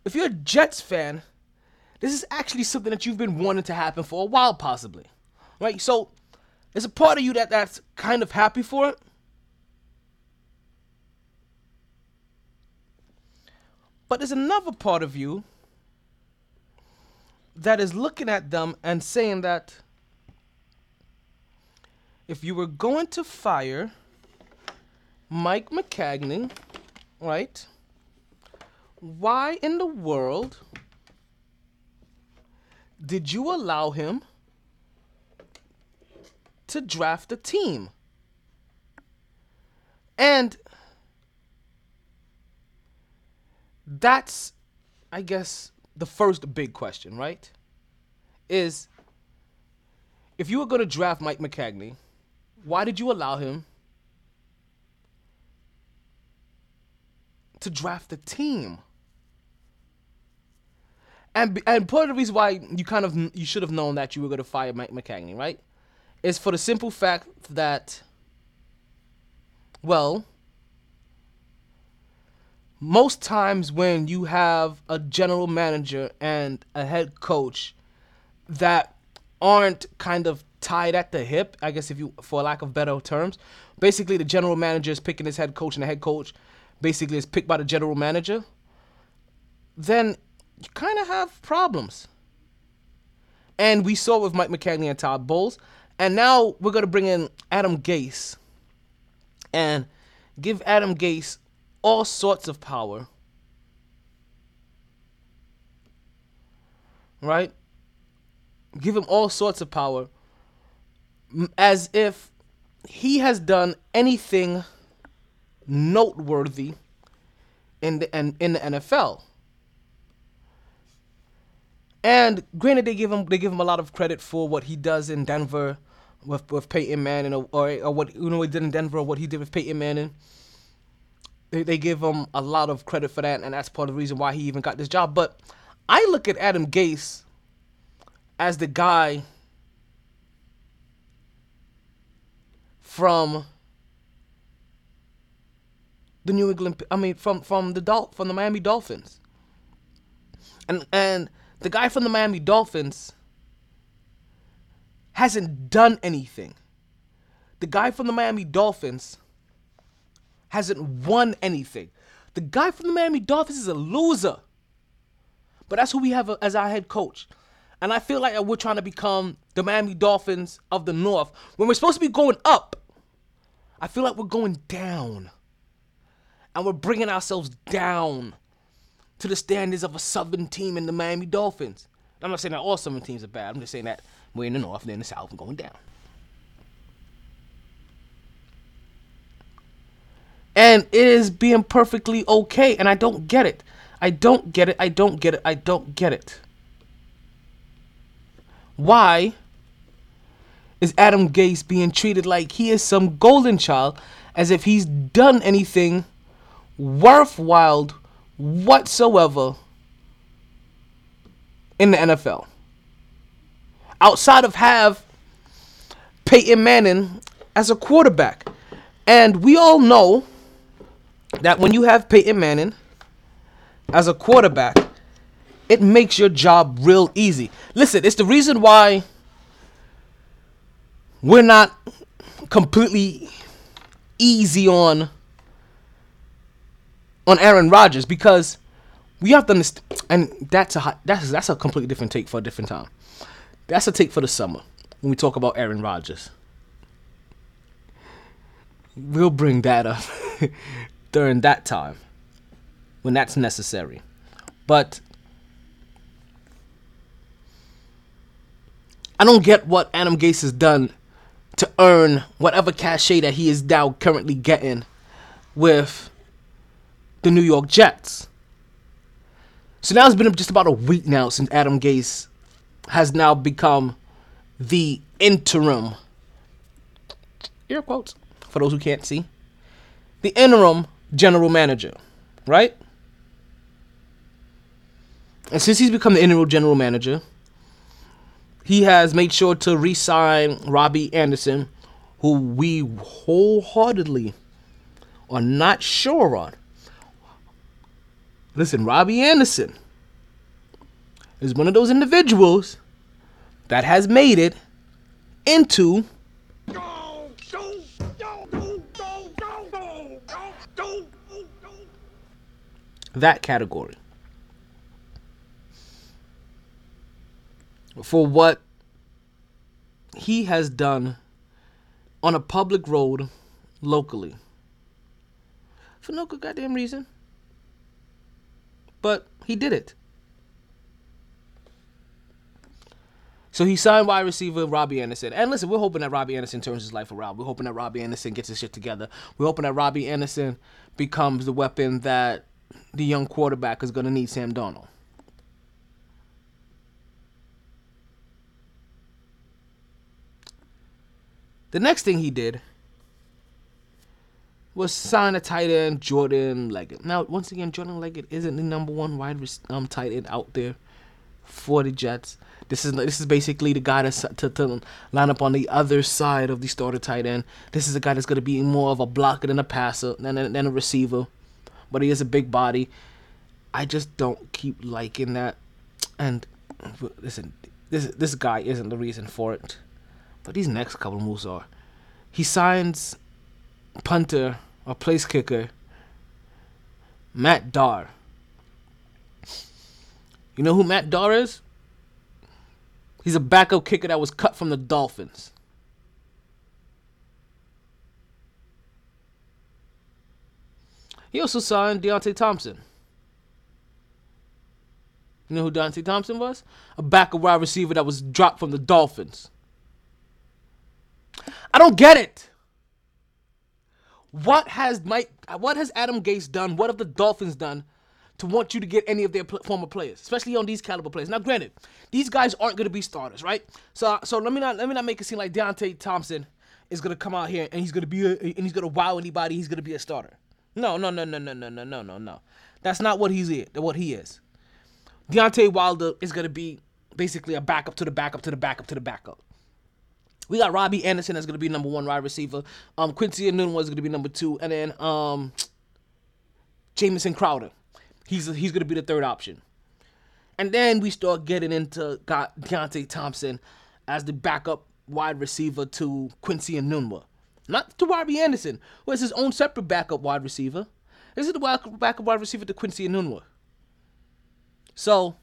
if you're a Jets fan, this is actually something that you've been wanting to happen for a while, possibly, right? So there's a part of you that that's kind of happy for it. But there's another part of you that is looking at them and saying that if you were going to fire Mike Maccagnan, right? Why in the world did you allow him to draft a team? And that's, I guess, the first big question, right? Is if you were going to draft Mike Maccagnan, why did you allow him to draft a team? and and part of the reason why you kind of you should have known that you were going to fire Mike Maccagnan, right? Is for the simple fact that, well, most times when you have a general manager and a head coach that aren't kind of tied at the hip, I guess if you for lack of better terms, basically the general manager is picking his head coach and the head coach basically is picked by the general manager, then you kind of have problems. And we saw with Mike Maccagnan and Todd Bowles, and now we're gonna bring in Adam Gase and give Adam Gase all sorts of power. Right? Give him all sorts of power as if he has done anything noteworthy in the in, in the NFL. And granted, they give him they give him a lot of credit for what he does in Denver with with Peyton Manning, or, or, or what you know he did in Denver, or what he did with Peyton Manning. They, they give him a lot of credit for that, and that's part of the reason why he even got this job. But I look at Adam Gase as the guy from the New England. I mean, from from the Dol- from the Miami Dolphins, and and the guy from the Miami Dolphins hasn't done anything. The guy from the Miami Dolphins hasn't won anything. The guy from the Miami Dolphins is a loser. But that's who we have as our head coach. And I feel like we're trying to become the Miami Dolphins of the North when we're supposed to be going up. I feel like we're going down. And we're bringing ourselves down to the standards of a Southern team in the Miami Dolphins. I'm not saying that all Southern teams are bad. I'm just saying that we're in the North, they're in the South, and going down. And it is being perfectly okay. And I don't get it. I don't get it. I don't get it. I don't get it. Why is Adam Gase being treated like he is some golden child as if he's done anything worthwhile whatsoever in the NFL? Outside of have Peyton Manning as a quarterback. And we all know that when you have Peyton Manning as a quarterback, it makes your job real easy. Listen, it's the reason why we're not completely easy on on Aaron Rodgers because we have to understand, and that's a hot, that's that's a completely different take for a different time. That's a take for the summer when we talk about Aaron Rodgers. We'll bring that up during that time when that's necessary. But I don't get what Adam Gase has done to earn whatever cachet that he is now currently getting with the New York Jets. So now it's been just about a week now since Adam Gase has now become the interim air quotes for those who can't see the interim general manager, right? And since he's become the interim general manager, he has made sure to re-sign Robbie Anderson, who we wholeheartedly are not sure on. Listen, Robbie Anderson is one of those individuals that has made it into that category. For what he has done on a public road locally. For no good goddamn reason. But he did it. So he signed wide receiver Robbie Anderson. And listen, we're hoping that Robbie Anderson turns his life around. We're hoping that Robbie Anderson gets his shit together. We're hoping that Robbie Anderson becomes the weapon that the young quarterback is going to need Sam Darnold. The next thing he did was sign a tight end, Jordan Leggett. Now, once again, Jordan Leggett isn't the number one wide um, tight end out there for the Jets. This is this is basically the guy that's to, to line up on the other side of the starter tight end. This is a guy that's going to be more of a blocker than a passer than than a receiver, but he has a big body. I just don't keep liking that. And listen, this this guy isn't the reason for it, but these next couple moves are. He signs punter or place kicker Matt Darr. You know who Matt Darr is? He's a backup kicker that was cut from the Dolphins. He also signed Deonte Thompson. You know who Deonte Thompson was? A backup wide receiver that was dropped from the Dolphins. I don't get it. What has Mike? What has Adam Gase done? What have the Dolphins done to want you to get any of their pl- former players, especially on these caliber players? Now, granted, these guys aren't going to be starters, right? So, so let me not let me not make it seem like Deonte Thompson is going to come out here and he's going to be a, and he's going to wow anybody. He's going to be a starter. No, no, no, no, no, no, no, no, no, no. That's not what he's what he is. Deontay Wilder is to be basically a backup to the backup to the backup to the backup. We got Robbie Anderson that's to be number one wide receiver. Um, Quincy Enunwa is to be number two, and then um, Jamison Crowder. He's he's to be the third option. And then we start getting into got Deonte Thompson as the backup wide receiver to Quincy Enunwa. Not to Robbie Anderson, who has his own separate backup wide receiver. This is the back- backup wide receiver to Quincy Enunwa. So,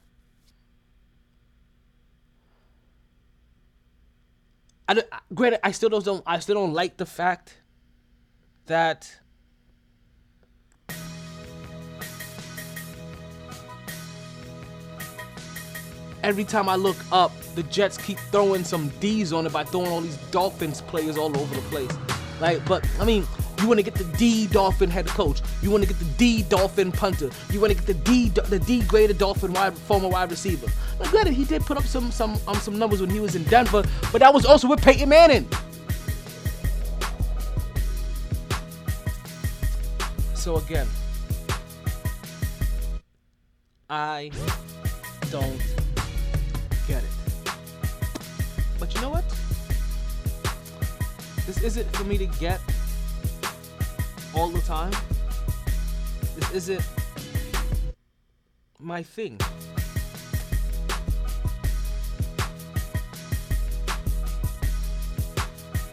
I, granted, I still don't I still don't like the fact that every time I look up, the Jets keep throwing some D's on it by throwing all these Dolphins players all over the place. Like, but I mean, you want to get the D Dolphin head coach. You want to get the D Dolphin punter. You want to get the D the D graded Dolphin wide former wide receiver. Now, granted, he did put up some some um some numbers when he was in Denver, but that was also with Peyton Manning. So again, I don't This isn't for me to get all the time. This isn't my thing.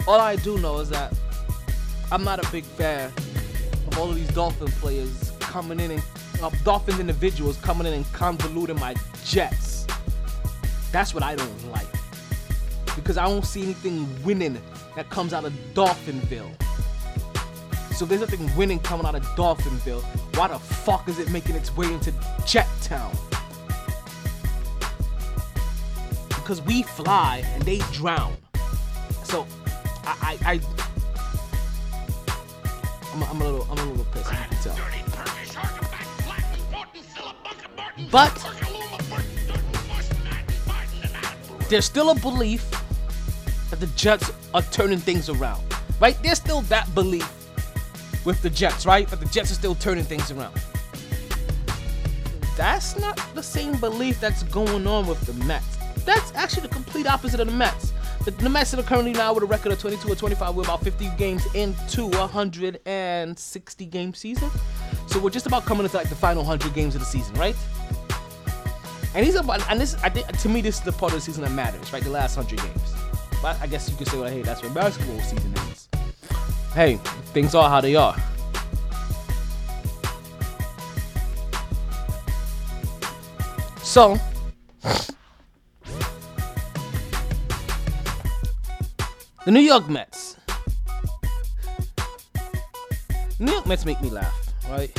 All I do know is that I'm not a big fan of all of these Dolphin players coming in and uh, Dolphins individuals coming in and convoluting my Jets. That's what I don't like. Because I don't see anything winning that comes out of Dolphinville. So there's nothing winning coming out of Dolphinville. Why the fuck is it making its way into Jet Town? Because we fly and they drown. So I I, I I'm, a- I'm a little I'm a little pissed. You can tell. But there's still a belief that the Jets are turning things around. Right? There's still that belief with the Jets, right? That the Jets are still turning things around. That's not the same belief that's going on with the Mets. That's actually the complete opposite of the Mets. The, the Mets are currently now with a record of 22 or 25. We're about 50 games into a 160 game season. So we're just about coming into like the final 100 games of the season, right? And he's about, and this, I think, to me, this is the part of the season that matters, right? The last 100 games. But I guess you could say, well, hey, that's when basketball season ends. Hey, things are how they are. So, the New York Mets. New York Mets make me laugh, right?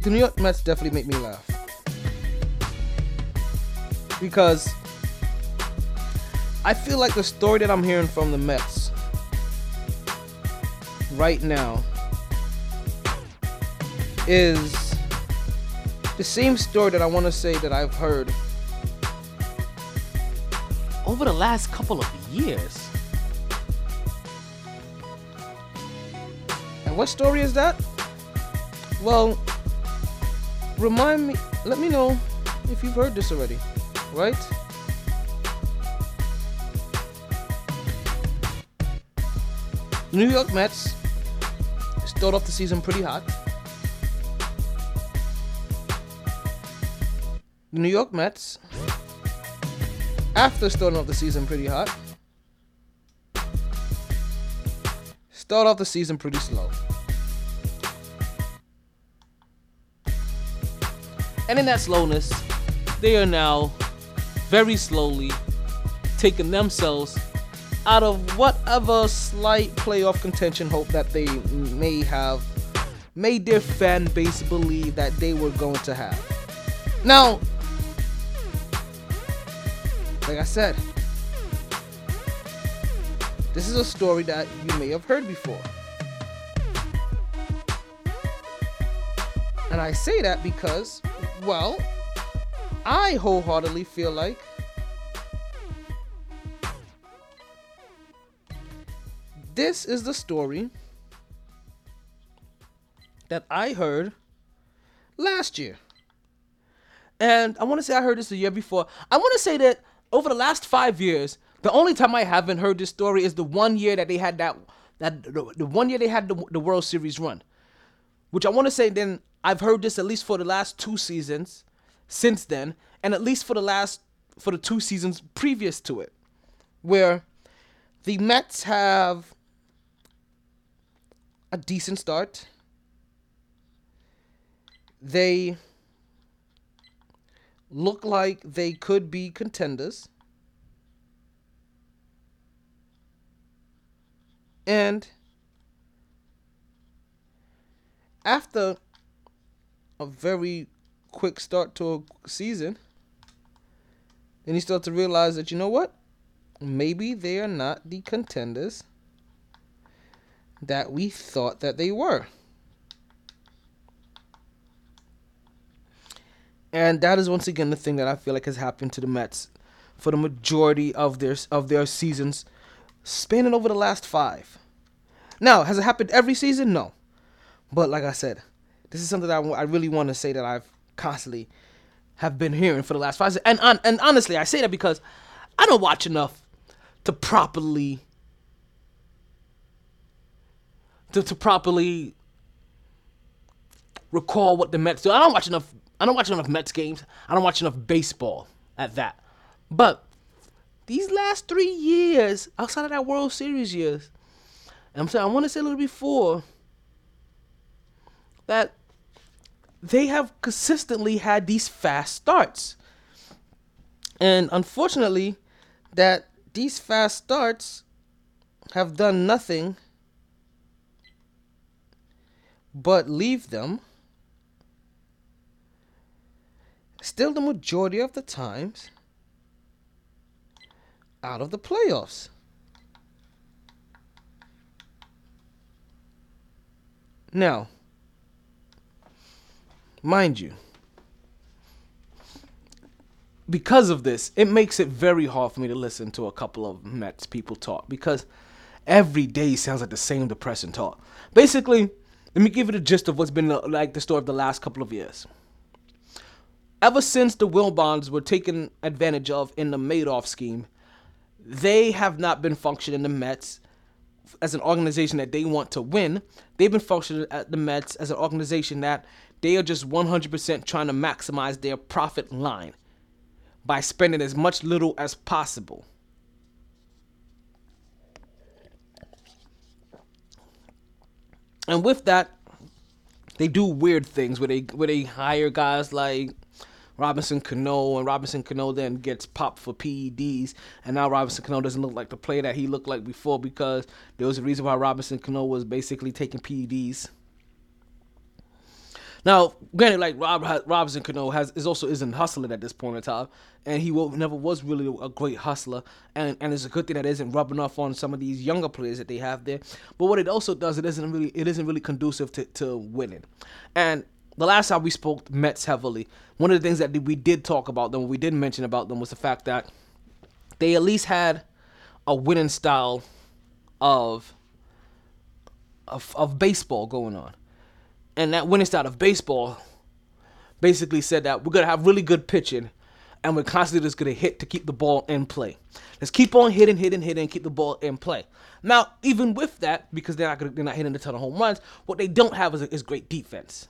The New York Mets definitely make me laugh. Because I feel like the story that I'm hearing from the Mets right now is the same story that I want to say that I've heard over the last couple of years. And what story is that? Well, remind me, let me know if you've heard this already, right? New York Mets start off the season pretty hot. The New York Mets, after starting off the season pretty hot, start off the season pretty slow. And in that slowness, they are now very slowly taking themselves out of whatever slight playoff contention hope that they may have made their fan base believe that they were going to have. Now, like I said, this is a story that you may have heard before. And I say that because, well, I wholeheartedly feel like this is the story that I heard last year. And I want to say I heard this the year before. I want to say that over the last five years, the only time I haven't heard this story is the one year that they had that that the, one year they had the, the World Series run, which I want to say then I've heard this at least for the last two seasons since then, and at least for the last for the two seasons previous to it, where the Mets have a decent start. They look like they could be contenders. And after a very quick start to a season, then you start to realize that you know what? Maybe they are not the contenders that we thought that they were. And that is once again the thing that I feel like has happened to the Mets for the majority of their of their seasons, spanning over the last five. Now, has it happened every season? No, but like I said, this is something that I, I really want to say that I've constantly have been hearing for the last five. And and and honestly, I say that because I don't watch enough to properly to, to properly recall what the Mets do. I don't watch enough. I don't watch enough Mets games. I don't watch enough baseball at that. But these last three years, outside of that World Series years, I'm saying I want to say a little before that they have consistently had these fast starts. And unfortunately, that these fast starts have done nothing but leave them still the majority of the times out of the playoffs. Now, mind you, because of this, it makes it very hard for me to listen to a couple of Mets people talk because every day sounds like the same depressing talk. Basically, let me give you the gist of what's been uh, like the story of the last couple of years. Ever since the Wilpons were taken advantage of in the Madoff scheme, they have not been functioning the Mets as an organization that they want to win. They've been functioning at the Mets as an organization that they are just 100% trying to maximize their profit line by spending as much little as possible. And with that, they do weird things where they where they hire guys like Robinson Cano, and Robinson Cano then gets popped for PEDs, and now Robinson Cano doesn't look like the player that he looked like before because there was a reason why Robinson Cano was basically taking PEDs. Now, granted, like Rob Robinson Cano has is also isn't hustling at this point in time, and he will, never was really a great hustler, and and it's a good thing that isn't rubbing off on some of these younger players that they have there. But what it also does, it isn't really it isn't really conducive to, to winning. And the last time we spoke Mets heavily, one of the things that we did talk about them, we did mention about them was the fact that they at least had a winning style of of, of baseball going on and that winning style of baseball basically said that we're gonna have really good pitching, and we're constantly just gonna hit to keep the ball in play. Let's keep on hitting, hitting, hitting, keep the ball in play. Now, even with that, because they're not gonna, they're not hitting a ton of home runs, what they don't have is, is great defense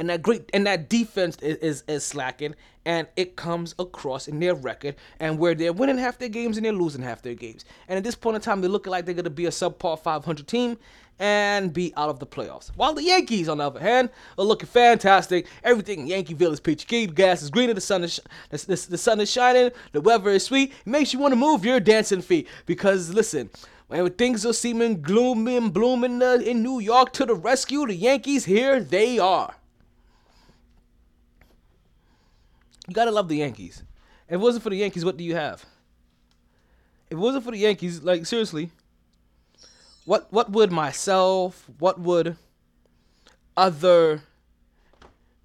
and that great and that defense is, is, is slacking and it comes across in their record and where they're winning half their games and they're losing half their games and at this point in time they're looking like they're to be a subpar 500 team and be out of the playoffs while the yankees on the other hand are looking fantastic everything in yankeeville is peachy keen gas is greener the sun is sh- the, the, the sun is shining the weather is sweet it makes you want to move your dancing feet because listen when things are seeming gloomy and blooming uh, in New York to the rescue, the Yankees here they are. You gotta love the Yankees. If it wasn't for the Yankees, what do you have? If it wasn't for the Yankees, like seriously, what what would myself, what would other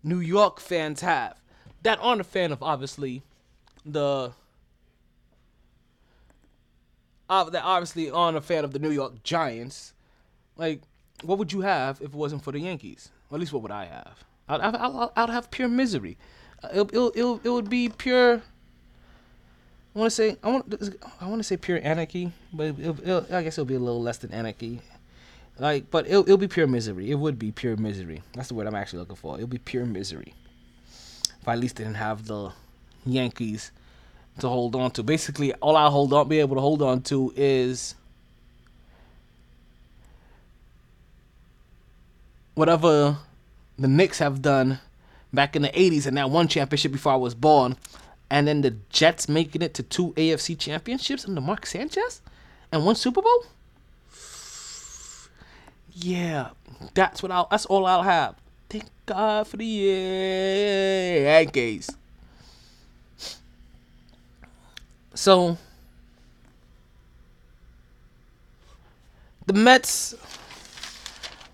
New York fans have that aren't a fan of obviously the uh, that obviously aren't a fan of the New York Giants? Like, what would you have if it wasn't for the Yankees? At least what would I have? I'd, I'd, I'd, I'd have pure misery. Uh, It, it, it, it would be pure. I want to say I want I want to say pure anarchy, but it, it, it, I guess it'll be a little less than anarchy. Like, but it'll, it'll be pure misery. It would be pure misery. That's the word I'm actually looking for. It'll be pure misery. If I at least didn't have the Yankees to hold on to. Basically, all I hold on, be able to hold on to is whatever the Knicks have done back in the 80s and that one championship before I was born. And then the Jets making it to two AFC championships under Mark Sanchez and one Super Bowl. Yeah, that's what I'll. That's all I'll have. Thank God for the Yankees. So the Mets.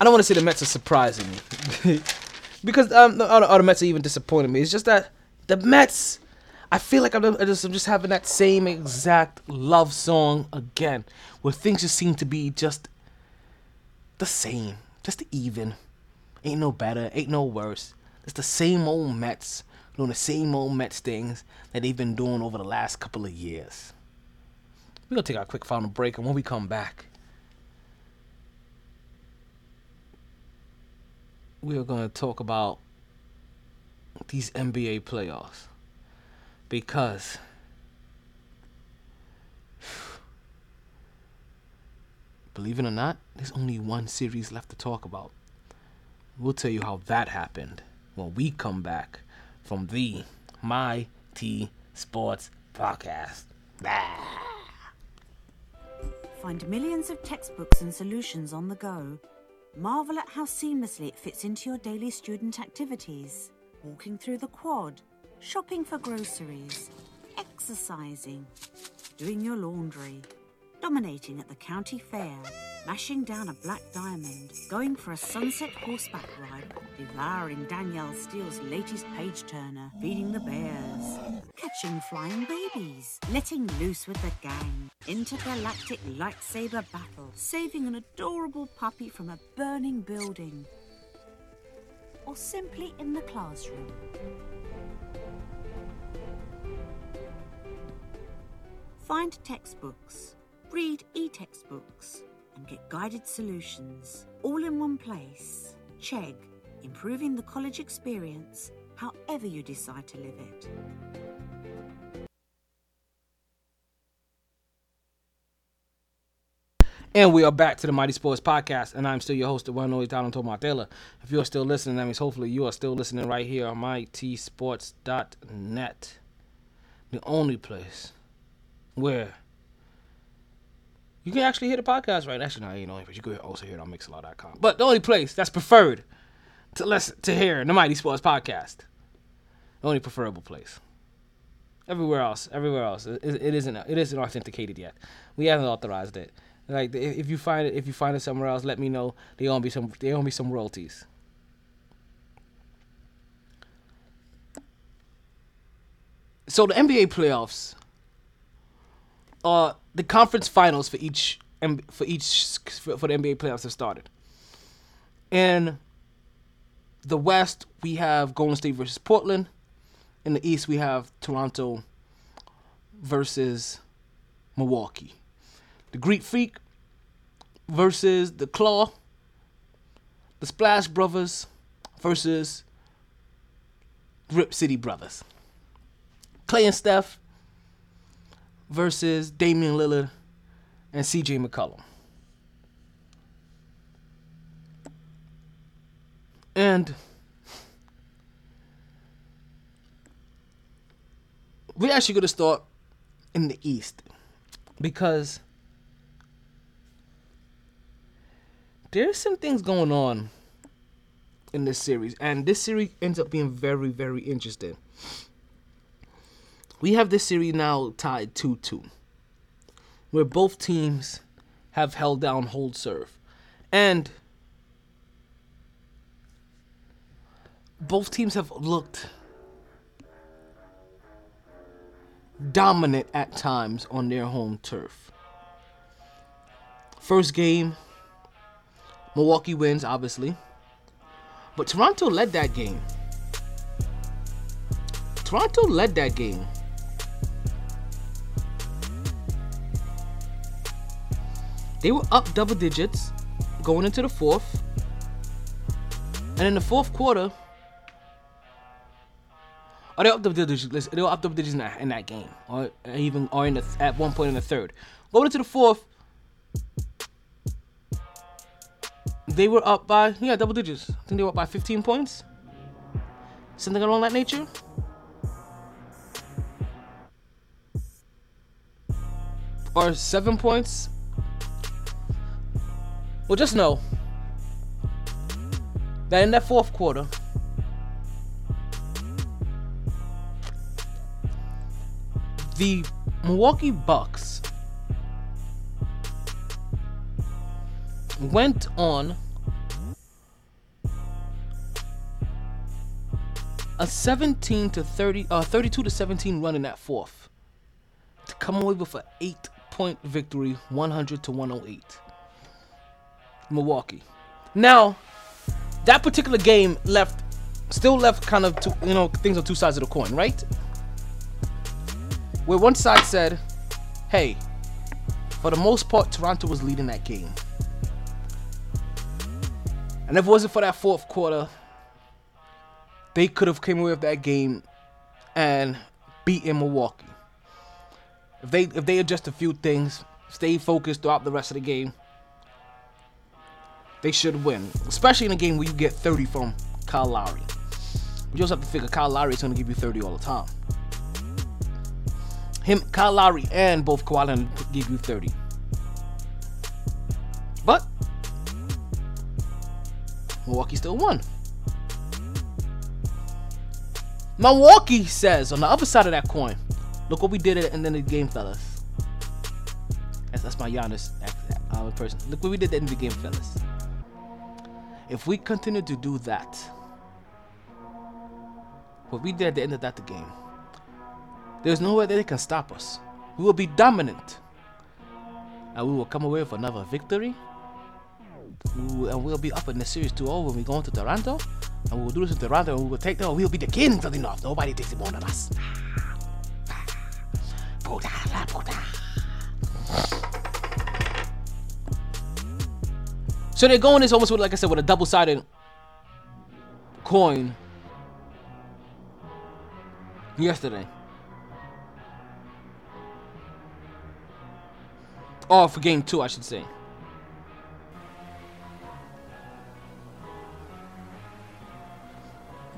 I don't want to say the Mets are surprising me because um, the, other, other Mets are even disappointing me. It's just that the Mets. I feel like I'm just, I'm just having that same exact love song again, where things just seem to be just the same, just even. Ain't no better, ain't no worse. It's the same old Mets doing the same old Mets things that they've been doing over the last couple of years. We're gonna take our quick final break, and when we come back, we are gonna talk about these NBA playoffs because believe it or not, there's only one series left to talk about. We'll tell you how that happened when we come back from the My T Sports Podcast. Find millions of textbooks and solutions on the go. Marvel at how seamlessly it fits into your daily student activities. Walking through the quad, shopping for groceries, exercising, doing your laundry, dominating at the county fair, mashing down a black diamond, going for a sunset horseback ride, devouring Danielle Steel's latest page turner, feeding the bears, catching flying babies, letting loose with the gang, intergalactic lightsaber battle, saving an adorable puppy from a burning building, or simply in the classroom. Find textbooks, read e textbooks, and get guided solutions all in one place. Chegg, improving the college experience however you decide to live it. And we are back to the MyT Sports Podcast, and I'm still your host, the one only Tyler Tomas If you're still listening, that means hopefully you are still listening right here on mytsports.net, the only place where you can actually hear the podcast right. Actually, no, you know, but you can also hear it on Mixlr.com. But the only place that's preferred to listen to hear the MyT Sports Podcast, the only preferable place. Everywhere else, everywhere else, it, it isn't it isn't authenticated yet. We haven't authorized it. Like if you find it if you find it somewhere else, let me know. They owe me some they owe me some royalties. So the NBA playoffs uh the conference finals for each for each for, for the NBA playoffs have started. In the West, we have Golden State versus Portland. In the East, we have Toronto versus Milwaukee. The Greek Freak versus the Klaw. The Splash Brothers versus Rip City Brothers. Klay and Steph versus Damian Lillard and CJ McCollum. And we're actually going to start in the East because there's some things going on in this series, and this series ends up being very, very interesting. We have this series now tied 2 2, where both teams have held down hold serve. And both teams have looked dominant at times on their home turf. First game, Milwaukee wins, obviously. But Toronto led that game. Toronto led that game. They were up double digits going into the fourth. And in the fourth quarter, or they were up double digits. They were up double digits in that, in that game, or even or in the at one point in the third. Going into the fourth, they were up by yeah double digits. I think they were up by 15 points, something along that nature. Or seven points. Well, just know that in that fourth quarter, the Milwaukee Bucks went on a 17 to 30 uh 32 to 17 run in that fourth to come away with an 8 point victory 100 to 108 Milwaukee now that particular game left still left kind of two, you know things on two sides of the coin right where one side said, hey, for the most part, Toronto was leading that game. And if it wasn't for that fourth quarter, they could have came away with that game and beaten Milwaukee. If they if they adjust a few things, stay focused throughout the rest of the game, they should win. Especially in a game where you get 30 from Kyle Lowry. You just have to figure Kyle Lowry is going to give you 30 all the time him, Kyle Lowry, and both Kawhi Leonard give you 30. But Milwaukee still won. Milwaukee says on the other side of that coin, look what we did at the end of the game, fellas. That's, that's my Giannis uh, person. Look what we did at the end of the game, fellas. If we continue to do that, what we did at the end of that game, there's no way that they can stop us. We will be dominant. And we will come away with another victory. We and we'll be up in the series 2 0 when we go into Toronto. And we will do this in Toronto and we will take them. We'll be the kings of the North. Nobody takes it more than us. So they're going this almost with, like I said, with a double sided coin yesterday. Oh, for game two, I should say.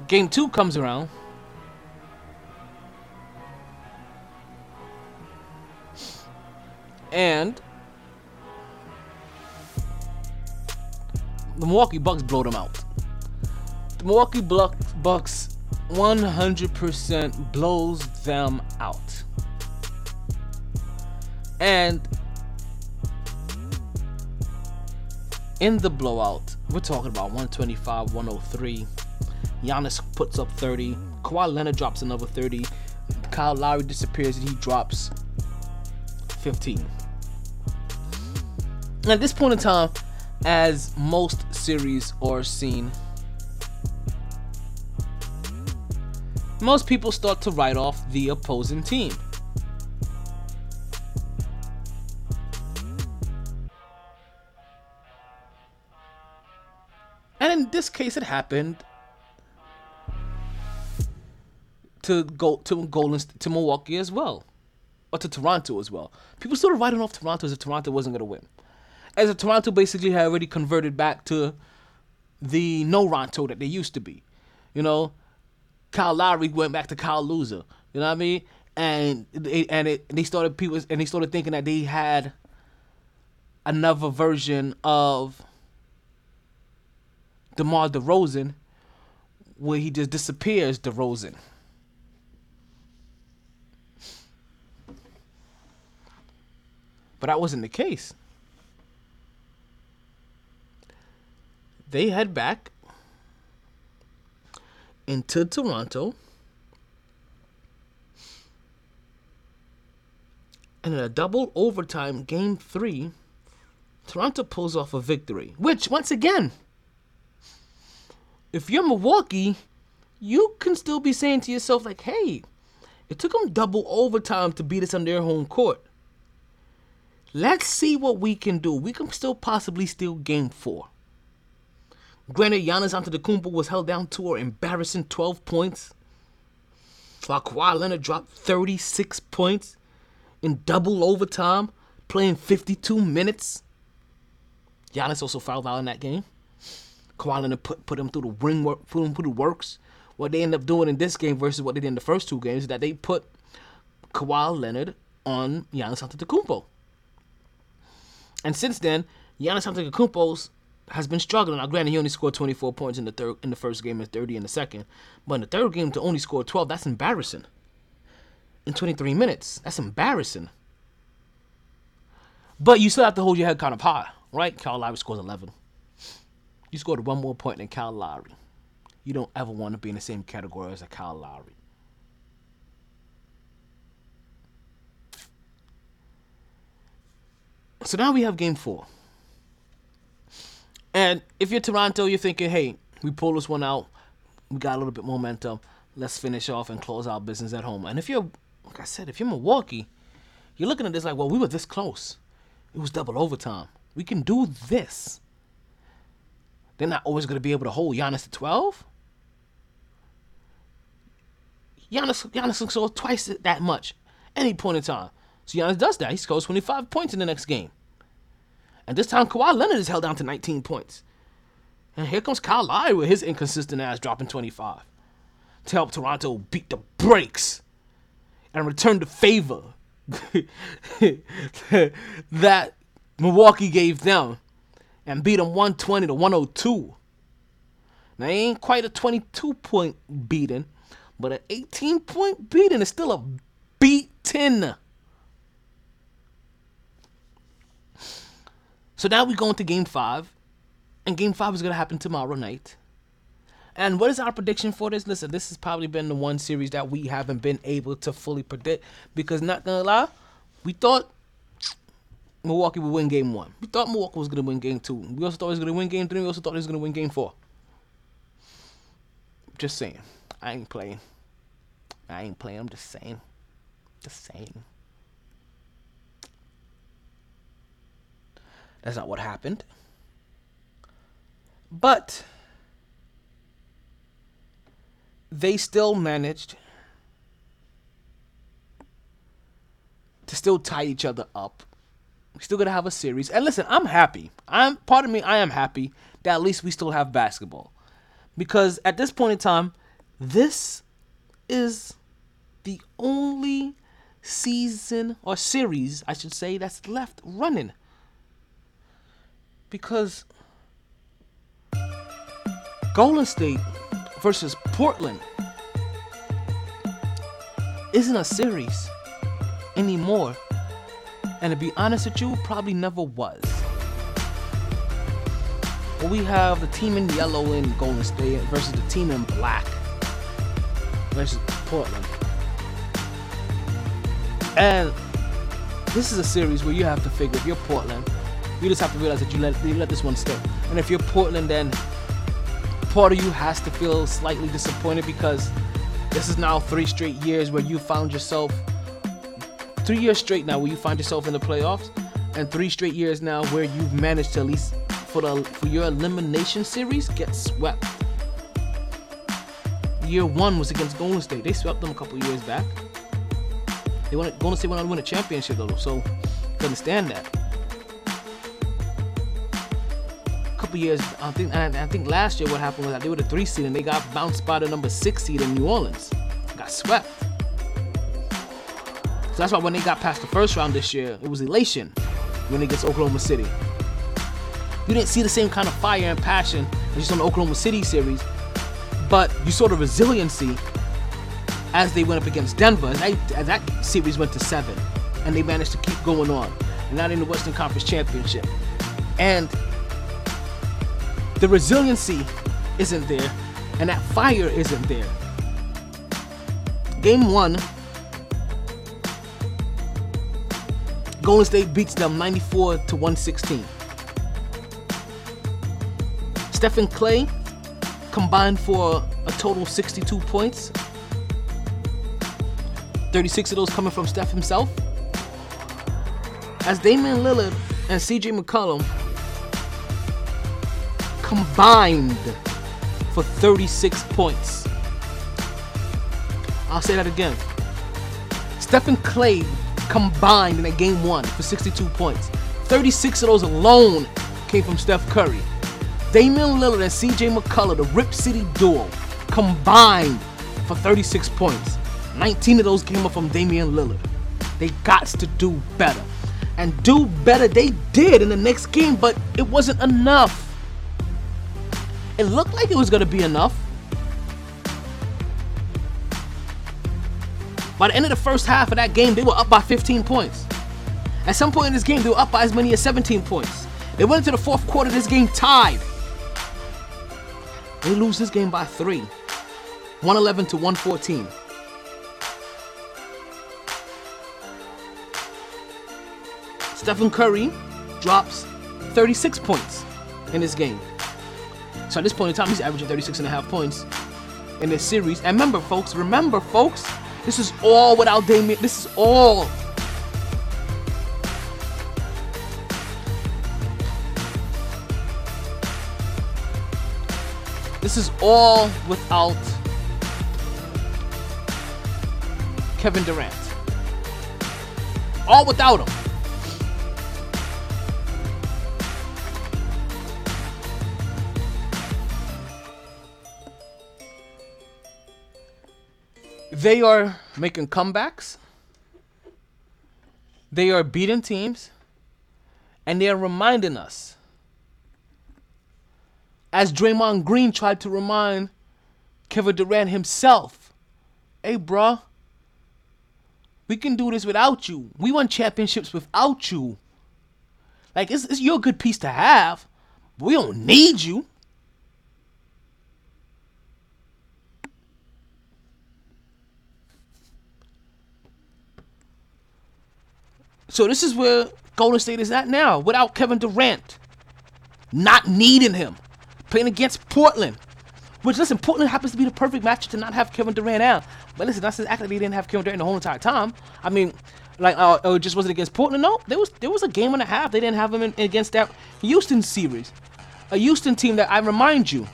Game two comes around. And the Milwaukee Bucks blow them out. The Milwaukee Bucks, Bucks 100% blows them out. And in the blowout, we're talking about 125, 103. Giannis puts up 30. Kawhi Leonard drops another 30. Kyle Lowry disappears and he drops 15. At this point in time, as most series are seen, most people start to write off the opposing team. And in this case, it happened to go to Golden to Milwaukee as well, or to Toronto as well. People started writing off Toronto as if Toronto wasn't going to win, as if Toronto basically had already converted back to the no Ronto that they used to be. You know, Kyle Lowry went back to Kyle Loser. You know what I mean? And they, and it, they started people and they started thinking that they had another version of DeMar DeRozan where he just disappears DeRozan. But that wasn't the case. They head back into Toronto. And in a double overtime game three, Toronto pulls off a victory. Which, once again, if you're Milwaukee, you can still be saying to yourself, like, hey, it took them double overtime to beat us on their home court. Let's see what we can do. We can still possibly steal game four. Granted, Giannis Antetokounmpo was held down to an embarrassing 12 points, while Kawhi Leonard dropped 36 points in double overtime, playing 52 minutes. Giannis also fouled out in that game. Kawhi Leonard put, put him through the ring work, put him through the works. What they end up doing in this game versus what they did in the first two games is that they put Kawhi Leonard on Giannis Antetokounmpo. And since then, Giannis Antetokounmpo's has been struggling. Now, granted, he only scored 24 points in the third in the first game and 30 in the second, but in the third game to only score 12, that's embarrassing. In 23 minutes, that's embarrassing. But you still have to hold your head kind of high, right? Kyle Lowry scores 11. You scored one more point than Kyle Lowry. You don't ever want to be in the same category as a Kyle Lowry. So now we have game four. And if you're Toronto, you're thinking, hey, we pull this one out. We got a little bit momentum. Let's finish off and close our business at home. And if you're, like I said, if you're Milwaukee, you're looking at this like, well, we were this close. It was double overtime. We can do this. They're not always going to be able to hold Giannis to 12. Giannis, Giannis can score twice that much any point in time. So Giannis does that. He scores 25 points in the next game. And this time, Kawhi Leonard is held down to 19 points. And here comes Kyle Lowry with his inconsistent ass dropping 25 to help Toronto beat the brakes and return the favor that Milwaukee gave them and beat them 120 to 102. Now, it ain't quite a 22 point beating, but an 18 point beating is still a beating. So now we go into game five, and game five is going to happen tomorrow night. And what is our prediction for this? Listen, this has probably been the one series that we haven't been able to fully predict because, not gonna lie, we thought Milwaukee would win game one. We thought Milwaukee was gonna win game two. We also thought he was gonna win game three. We also thought he was gonna win game four. Just saying. I ain't playing. I ain't playing. I'm just saying. Just saying. That's not what happened. But they still managed to still tie each other up. We're still gonna have a series. And listen, I'm happy. I'm part of me, I am happy that at least we still have basketball. Because at this point in time, this is the only season or series, I should say, that's left running. Because Golden State versus Portland isn't a series anymore. And to be honest with you, probably never was. But we have the team in yellow in Golden State versus the team in black versus Portland. And this is a series where you have to figure if you're Portland, you just have to realize that you let you let this one stay. And if you're Portland, then part of you has to feel slightly disappointed because This is now three straight years where you found yourself three years straight now where you find yourself in the playoffs, and three straight years now where you've managed to at least for the for your elimination series get swept. Year one was against Golden State. They swept them a couple years back. They went Golden State went on to win a championship though, so understand that. Couple years, I think, I think last year what happened was that they were the three seed and they got bounced by the number six seed in New Orleans. Got swept. So that's why when they got past the first round this year, it was elation when they gets Oklahoma City. You didn't see the same kind of fire and passion as you saw the Oklahoma City series, but you saw the resiliency as they went up against Denver. And they, as that series went to seven, and they managed to keep going on. And now they're in the Western Conference Championship. And the resiliency isn't there, and that fire isn't there. Game one, Golden State beats them 94 to 116. Stephen Klay combined for a total of 62 points. 36 of those coming from Steph himself. As Damian Lillard and CJ McCollum combined for 36 points. I'll say that again. Stephen Klay combined in a game one for 62 points. 36 of those alone came from Steph Curry. Damian Lillard and CJ McCullough, the Rip City duo, combined for 36 points. 19 of those came up from Damian Lillard. They got to do better. And do better they did in the next game, but it wasn't enough. It looked like it was going to be enough. By the end of the first half of that game, they were up by 15 points. At some point in this game, they were up by as many as 17 points. They went into the fourth quarter, this game tied. They lose this game by three 111 to 114. Stephen Curry drops 36 points in this game. So at this point in time, he's averaging 36 and a half points in this series. And remember, folks, remember, folks, this is all without Damian. This is all. This is all without Kevin Durant. All without him. They are making comebacks. They are beating teams. And they are reminding us. As Draymond Green tried to remind Kevin Durant himself, hey, bruh, we can do this without you. We won championships without you. Like, it's, it's your good piece to have, but we don't need you. So this is where Golden State is at now, without Kevin Durant, not needing him, playing against Portland. Which listen, Portland happens to be the perfect match to not have Kevin Durant out. But listen, that's exactly they didn't have Kevin Durant the whole entire time. I mean, like, uh, oh, it just wasn't against Portland. No, there was there was a game and a half they didn't have him in, against that Houston series, a Houston team that I remind you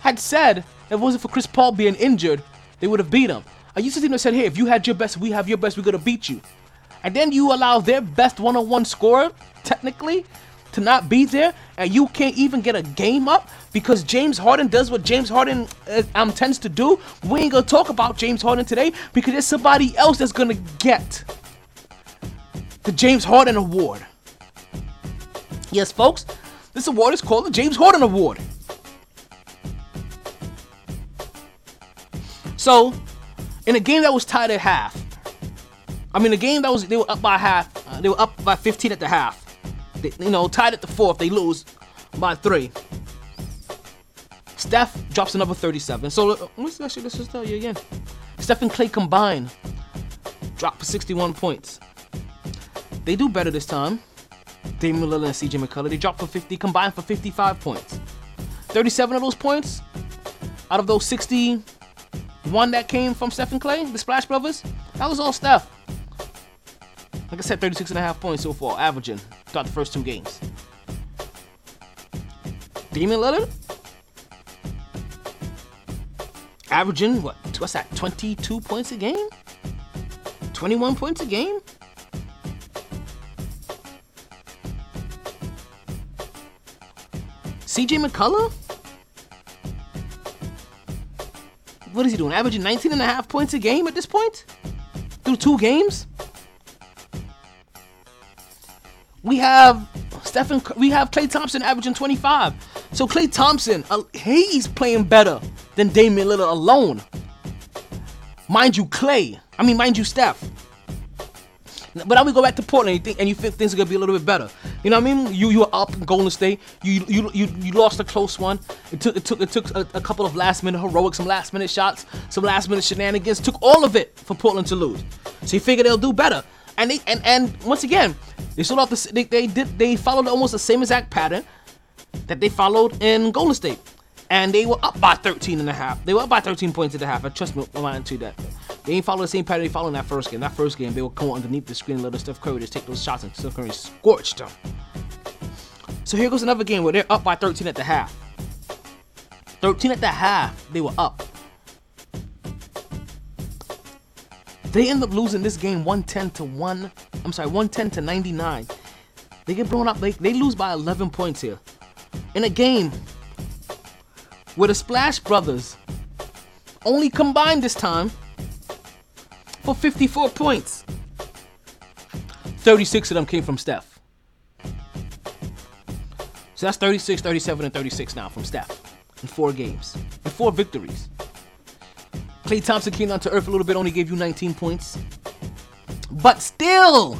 had said if it wasn't for Chris Paul being injured, they would have beat him. A Houston team that said, hey, if you had your best, we have your best, we're gonna beat you and then you allow their best one-on-one scorer, technically, to not be there, and you can't even get a game up because James Harden does what James Harden uh, um, tends to do. We ain't gonna talk about James Harden today because there's somebody else that's gonna get the James Harden Award. Yes, folks, this award is called the James Harden Award. So, in a game that was tied at half, I mean, the game that was they were up by half. Uh, they were up by 15 at the half. They, you know, tied at the fourth. They lose by three. Steph drops another 37. So uh, let's actually let's just tell you again. Steph and Klay combined drop for 61 points. They do better this time. Damian Lillard and CJ McCullough. They drop for 50, combined for 55 points. 37 of those points out of those 60 one that came from Steph and Klay, the Splash Brothers, that was all Steph. Like I said, 36 and a half points so far, averaging throughout the first two games. Damian Lillard, averaging what? What's that? 22 points a game? 21 points a game? CJ McCullough? What is he doing? Averaging 19 and a half points a game at this point? Through two games? We have Stephen we have Klay Thompson averaging 25. So Klay Thompson, uh, he's playing better than Damian Lillard alone. Mind you, Klay. I mean, mind you, Steph. But now we go back to Portland and you think, and you think things are gonna be a little bit better. You know what I mean? You you were up in Golden State. You you you, you lost a close one. It took it took it took a, a couple of last minute heroics, some last minute shots, some last minute shenanigans. Took all of it for Portland to lose. So you figure they'll do better. And they and and once again, they sold off the they, they did they followed almost the same exact pattern that they followed in Golden State. And they were up by 13 and a half. They were up by 13 points at the half. I trust me, I'm lying to that. They ain't follow the same pattern they followed in that first game. That first game, they would come underneath the screen and let Steph Curry just take those shots, and Steph Curry scorched them. So here goes another game where they're up by 13 at the half. 13 at the half, they were up. They end up losing this game 110 to 1. I'm sorry, 110 to 99. They get blown up. They, they lose by 11 points here. In a game where the Splash Brothers only combined this time for 54 points. 36 of them came from Steph. So that's 36, 37, and 36 now from Steph in four games, in four victories. Klay Thompson came down to earth a little bit, only gave you 19 points. But still,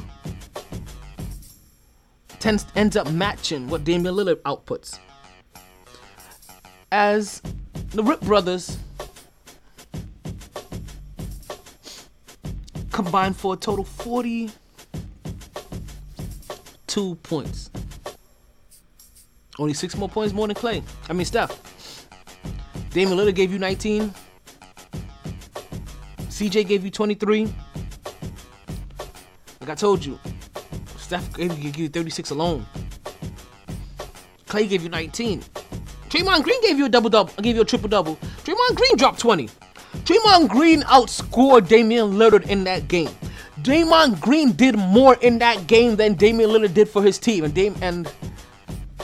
tends, ends up matching what Damian Lillard outputs. As the Rip Brothers combined for a total 42 points. Only six more points more than Klay. I mean, Steph. Damian Lillard gave you 19. CJ gave you 23. Like I told you, Steph gave you, 36 alone. Klay gave you 19. Draymond Green gave you a double double. I gave you a triple double. Draymond Green dropped 20. Draymond Green outscored Damian Lillard in that game. Draymond Green did more in that game than Damian Lillard did for his team. And Dame and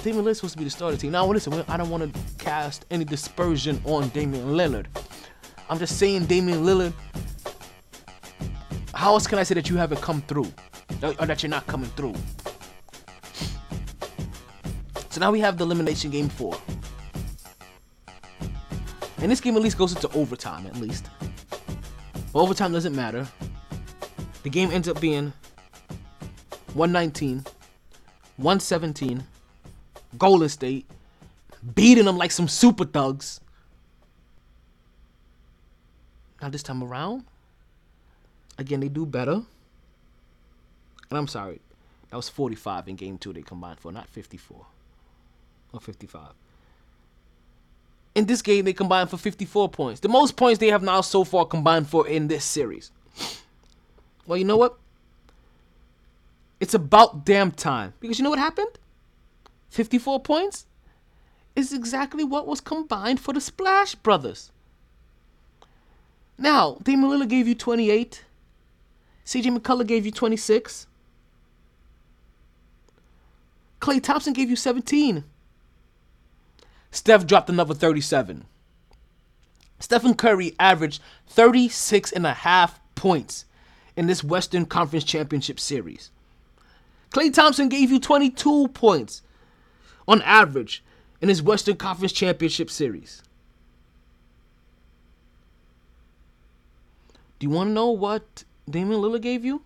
Damian Lillard's supposed to be the starter team. Now listen, I don't want to cast any dispersion on Damian Lillard. I'm just saying Damian Lillard. How else can I say that you haven't come through? Or that you're not coming through? So now we have the elimination game four. And this game at least goes into overtime, at least. Overtime doesn't matter. The game ends up being 119, 117, Golden State, beating them like some super thugs. Now, this time around, again, they do better. And I'm sorry, that was 45 in game two they combined for, not 54 or 55. In this game, they combined for 54 points. The most points they have now so far combined for in this series. Well, you know what? It's about damn time. Because you know what happened? 54 points is exactly what was combined for the Splash Brothers. Now, Damian Lillard gave you 28. CJ McCullough gave you 26. Klay Thompson gave you 17. Steph dropped another 37. Stephen Curry averaged 36 and a half points in this Western Conference Championship Series. Klay Thompson gave you 22 points on average in his Western Conference Championship Series. Do you want to know what Damian Lillard gave you?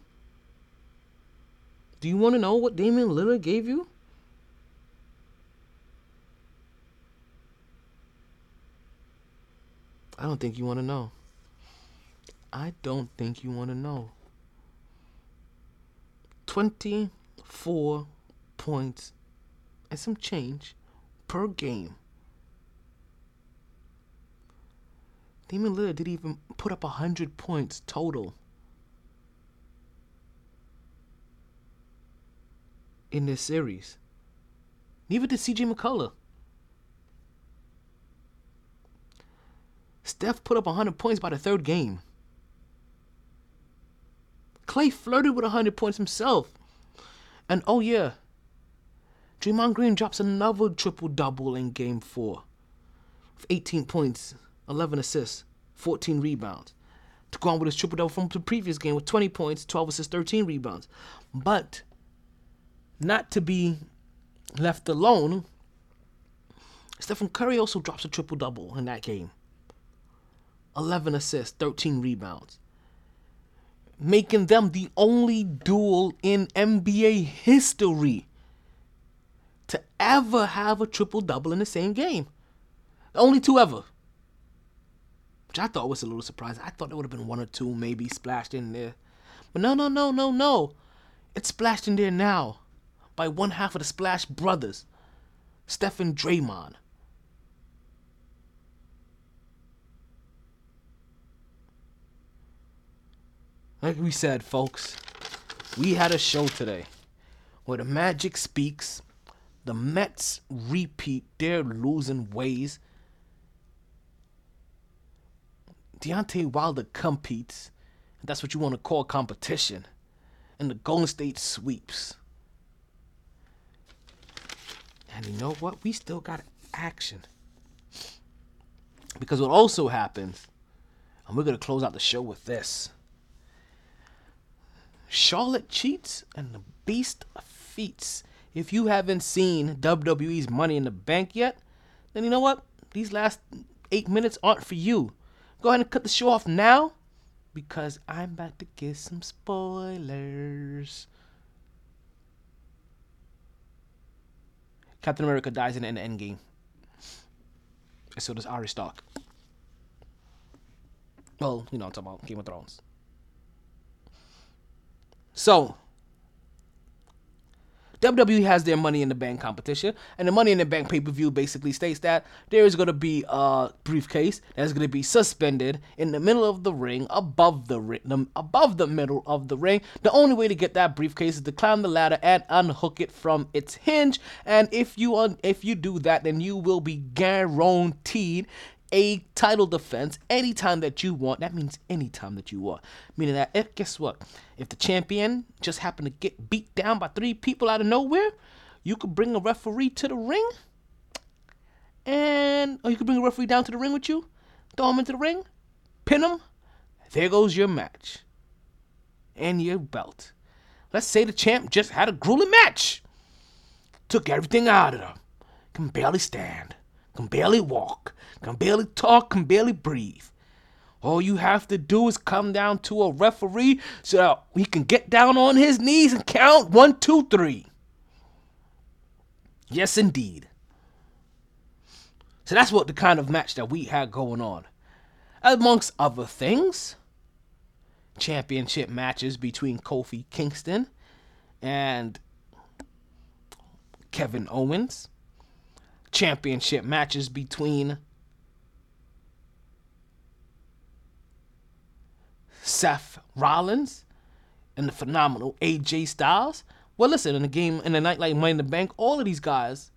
Do you want to know what Damian Lillard gave you? I don't think you want to know. I don't think you want to know. 24 points and some change per game. Damian Lillard didn't even put up 100 points total in this series. Neither did CJ McCullough. Steph put up 100 points by the third game. Klay flirted with 100 points himself. And oh, yeah, Draymond Green drops another triple double in game four. With 18 points, 11 assists, 14 rebounds. To go on with his triple double from the previous game with 20 points, 12 assists, 13 rebounds. But not to be left alone, Stephen Curry also drops a triple double in that game 11 assists, 13 rebounds. Making them the only duel in NBA history to ever have a triple double in the same game. The only two ever. Which I thought was a little surprising. I thought there would have been one or two maybe splashed in there. But no, no, no, no, no. It's splashed in there now by one half of the Splash Brothers, Stephen Draymond. Like we said, folks, we had a show today where the Magic speaks, the Mets repeat their losing ways, Deontay Wilder competes, that's what you want to call competition, and the Golden State sweeps. And you know what? We still got action. Because what also happens, and we're going to close out the show with this Charlotte cheats and the Beast feats. If you haven't seen WWE's Money in the Bank yet, then you know what? These last eight minutes aren't for you. Go ahead and cut the show off now because I'm about to give some spoilers. Captain America dies in an endgame. And so does Arya Stark. Well, you know, I'm talking about Game of Thrones. So, WWE has their Money in the Bank competition, and the Money in the Bank pay per view basically states that there is going to be a briefcase that's going to be suspended in the middle of the ring, above the ring, above the middle of the ring. The only way to get that briefcase is to climb the ladder and unhook it from its hinge. And if you un- if you do that, then you will be guaranteed a title defense anytime that you want. That means anytime that you want. Meaning that if guess what? If the champion just happened to get beat down by three people out of nowhere, you could bring a referee to the ring. And or you could bring a referee down to the ring with you, throw him into the ring, pin him. There goes your match. And your belt. Let's say the champ just had a grueling match. Took everything out of them. Can barely stand. Can barely walk can barely talk, can barely breathe. All you have to do is come down to a referee so that he can get down on his knees and count one, two, three. Yes, indeed. So that's what the kind of match that we had going on. Amongst other things, championship matches between Kofi Kingston and Kevin Owens, championship matches between Seth Rollins and the phenomenal AJ Styles. Well, listen, in a game in a night like Money in the Bank, all of these guys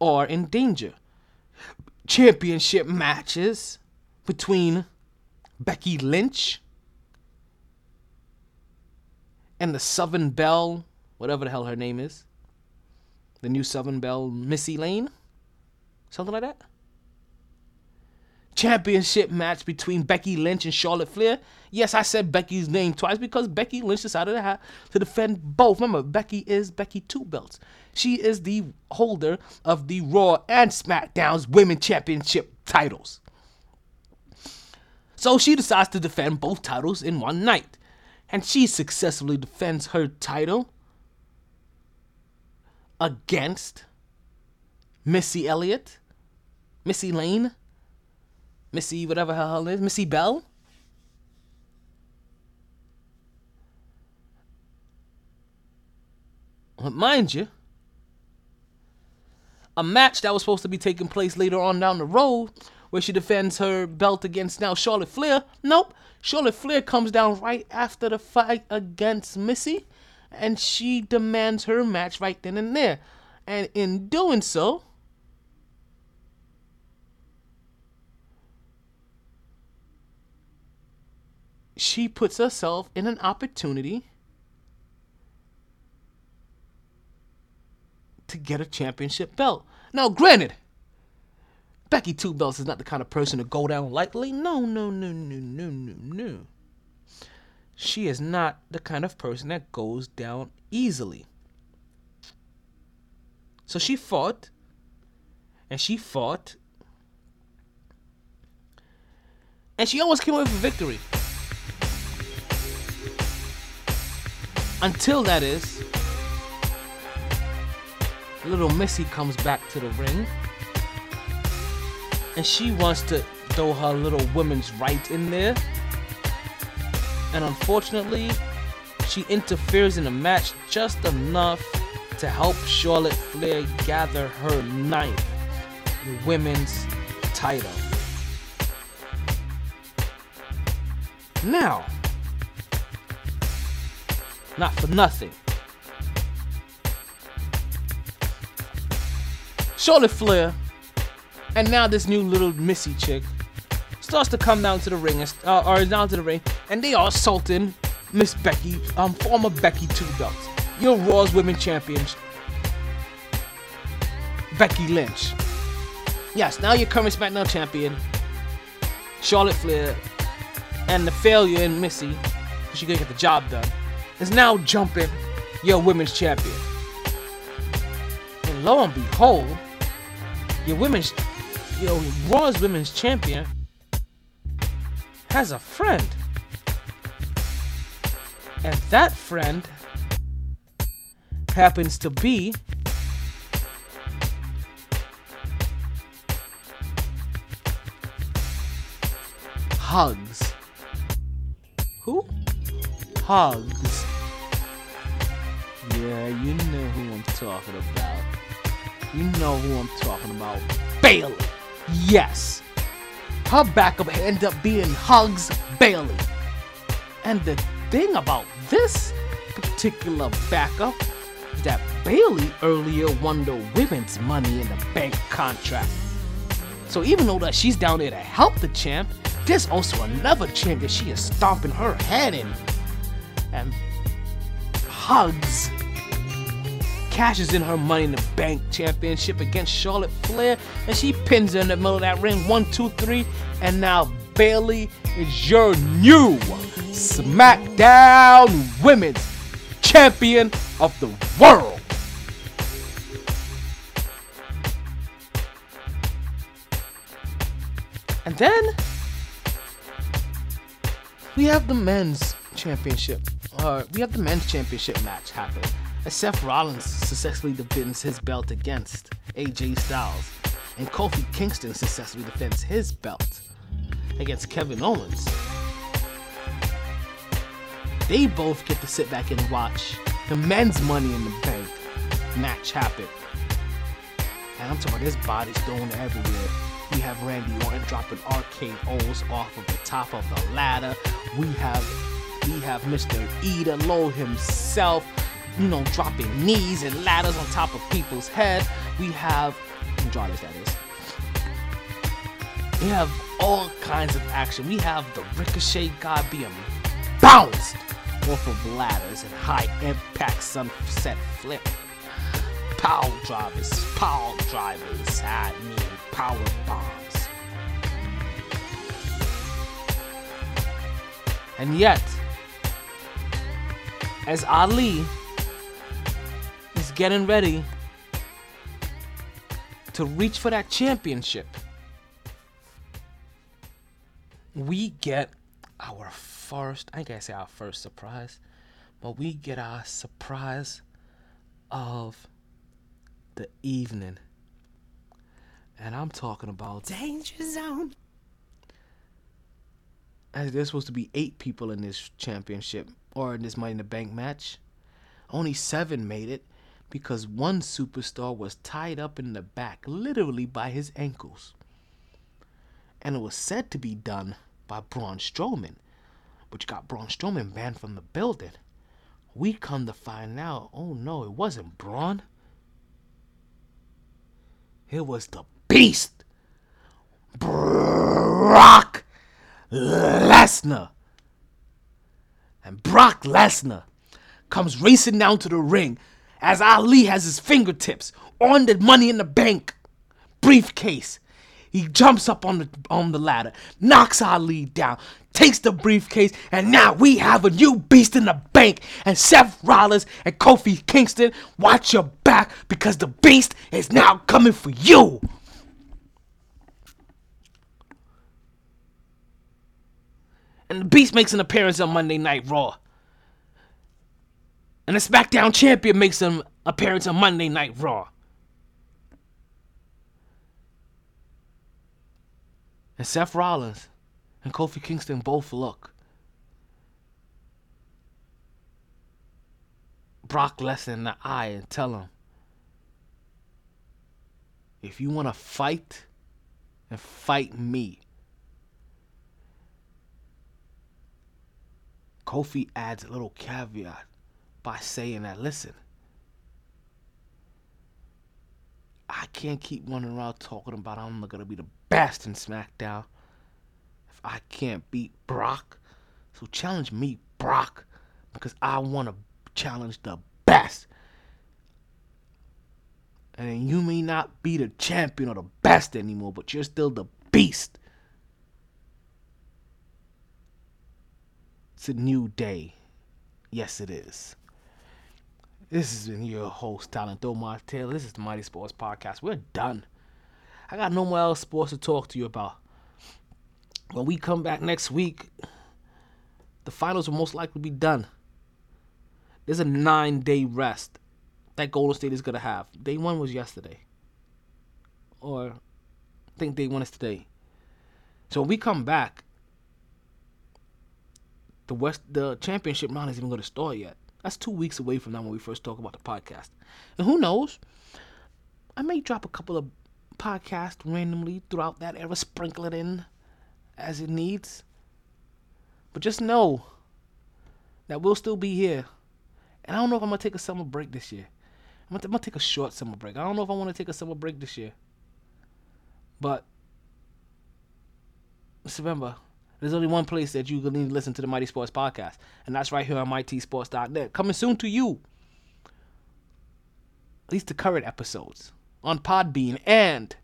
are in danger. Championship matches between Becky Lynch and the Southern Belle, whatever the hell her name is. The new Southern Belle, Missy Lane? Something like that? Championship match between Becky Lynch and Charlotte Flair. Yes, I said Becky's name twice because Becky Lynch decided to, to defend both. Remember, Becky is Becky Two Belts. She is the holder of the Raw and SmackDown's Women Championship titles. So she decides to defend both titles in one night. And she successfully defends her title against Missy Elliott, Missy Lane, Missy, whatever her hell is, Missy Bell. Mind you, a match that was supposed to be taking place later on down the road where she defends her belt against now Charlotte Flair. Nope. Charlotte Flair comes down right after the fight against Missy, and she demands her match right then and there. And in doing so, she puts herself in an opportunity to get a championship belt. Now, granted, Becky Two Belts is not the kind of person to go down lightly. No, no, no, no, no, no, no. She is not the kind of person that goes down easily. So she fought, and she fought, and she almost came away with a victory. Until that is, little Missy comes back to the ring and she wants to throw her little women's right in there. And unfortunately, she interferes in the match just enough to help Charlotte Flair gather her ninth women's title. Now, not for nothing. Charlotte Flair, and now this new little Missy chick starts to come down to the ring, and, uh, or down to the ring, and they are assaulting Miss Becky, um, former Becky Two Belts, your Raw's Women Champion, Becky Lynch. Yes, now your current SmackDown champion, Charlotte Flair, and the failure in Missy, she couldn't get the job done, is now jumping your women's champion. And lo and behold, your women's, your Raw's women's champion has a friend. And that friend happens to be Hugs. Who? Hugs. Yeah, you know who I'm talking about. You know who I'm talking about. Bayley. Yes. Her backup ended up being Hugs Bayley. And the thing about this particular backup is that Bayley earlier won the women's money in the bank contract. So even though that she's down there to help the champ, there's also another champ that she is stomping her head in. And Hugs cashes in her Money in the Bank championship against Charlotte Flair, and she pins her in the middle of that ring. One, two, three, and now Bayley is your new SmackDown Women's Champion of the World. And then we have the men's championship. Uh, we have the men's championship match happen. As Seth Rollins successfully defends his belt against AJ Styles, and Kofi Kingston successfully defends his belt against Kevin Owens. They both get to sit back and watch the men's Money in the Bank match happen. And I'm talking about his body's going everywhere. We have Randy Orton dropping RKO's off of the top of the ladder. We have we have Mr. Ida Low himself, you know, dropping knees and ladders on top of people's heads. We have Andrade, that is. We have all kinds of action. We have the Ricochet guy being bounced off of ladders and high impact sunset flip. Power drivers, power drivers, I mean power bombs. And yet, as Ali getting ready to reach for that championship, we get our first, I say our first surprise, but we get our surprise of the evening. And I'm talking about Danger Zone. as there's supposed to be eight people in this championship or in this Money in the Bank match. Only seven made it because one superstar was tied up in the back, literally by his ankles. and it was said to be done by Braun Strowman, which got Braun Strowman banned from the building. We come to find out, oh no, it wasn't Braun. It was the Beast, Brock Lesnar. And Brock Lesnar comes racing down to the ring as Ali has his fingertips on the money in the bank briefcase. He jumps up on the on the ladder, knocks Ali down, takes the briefcase, and now we have a new beast in the bank. And Seth Rollins and Kofi Kingston, watch your back because the beast is now coming for you. And the beast makes an appearance on Monday Night Raw. And the SmackDown champion makes an appearance on Monday Night Raw. And Seth Rollins and Kofi Kingston both look. Brock Lesnar in the eye and tell him if you want to fight, and fight me. Kofi adds a little caveat by saying that, listen, I can't keep running around talking about I'm going to be the best in SmackDown if I can't beat Brock. So challenge me, Brock, because I want to challenge the best. And you may not be the champion or the best anymore, but you're still the beast. It's a new day. Yes, it is. This has been your host, Talent Omar Taylor. This is the MyT Sports Podcast. We're done. I got no more else sports to talk to you about. When we come back next week, the finals will most likely be done. There's a nine day rest that Golden State is going to have. Day one was yesterday. Or I think day one is today. So when we come back, the West the championship round isn't even going to start yet. That's two weeks away from now when we first talk about the podcast. And who knows? I may drop a couple of podcasts randomly throughout that era, sprinkle it in as it needs. But just know that we'll still be here. And I don't know if I'm gonna take a summer break this year. I'm gonna, take a short summer break. I don't know if I want to take a summer break this year. But just remember, there's only one place that you can need to listen to the MyT Sports Podcast, and that's right here on MightySports.net. Coming soon to you. At least the current episodes on Podbean and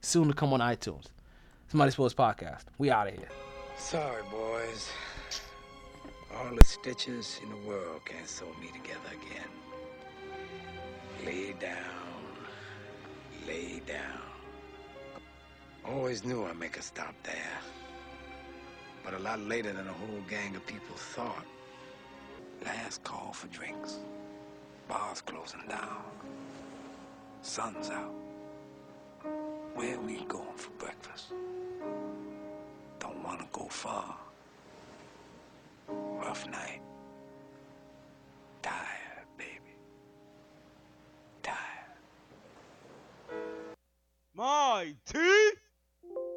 soon to come on iTunes. It's MyT Sports Podcast. We out of here. Sorry, boys. All the stitches in the world can't sew me together again. Lay down, lay down. Always knew I'd make a stop there but a lot later than a whole gang of people thought. Last call for drinks. Bars closing down. Sun's out. Where we going for breakfast? Don't want to go far. Rough night. Tired, baby. Tired. My tea?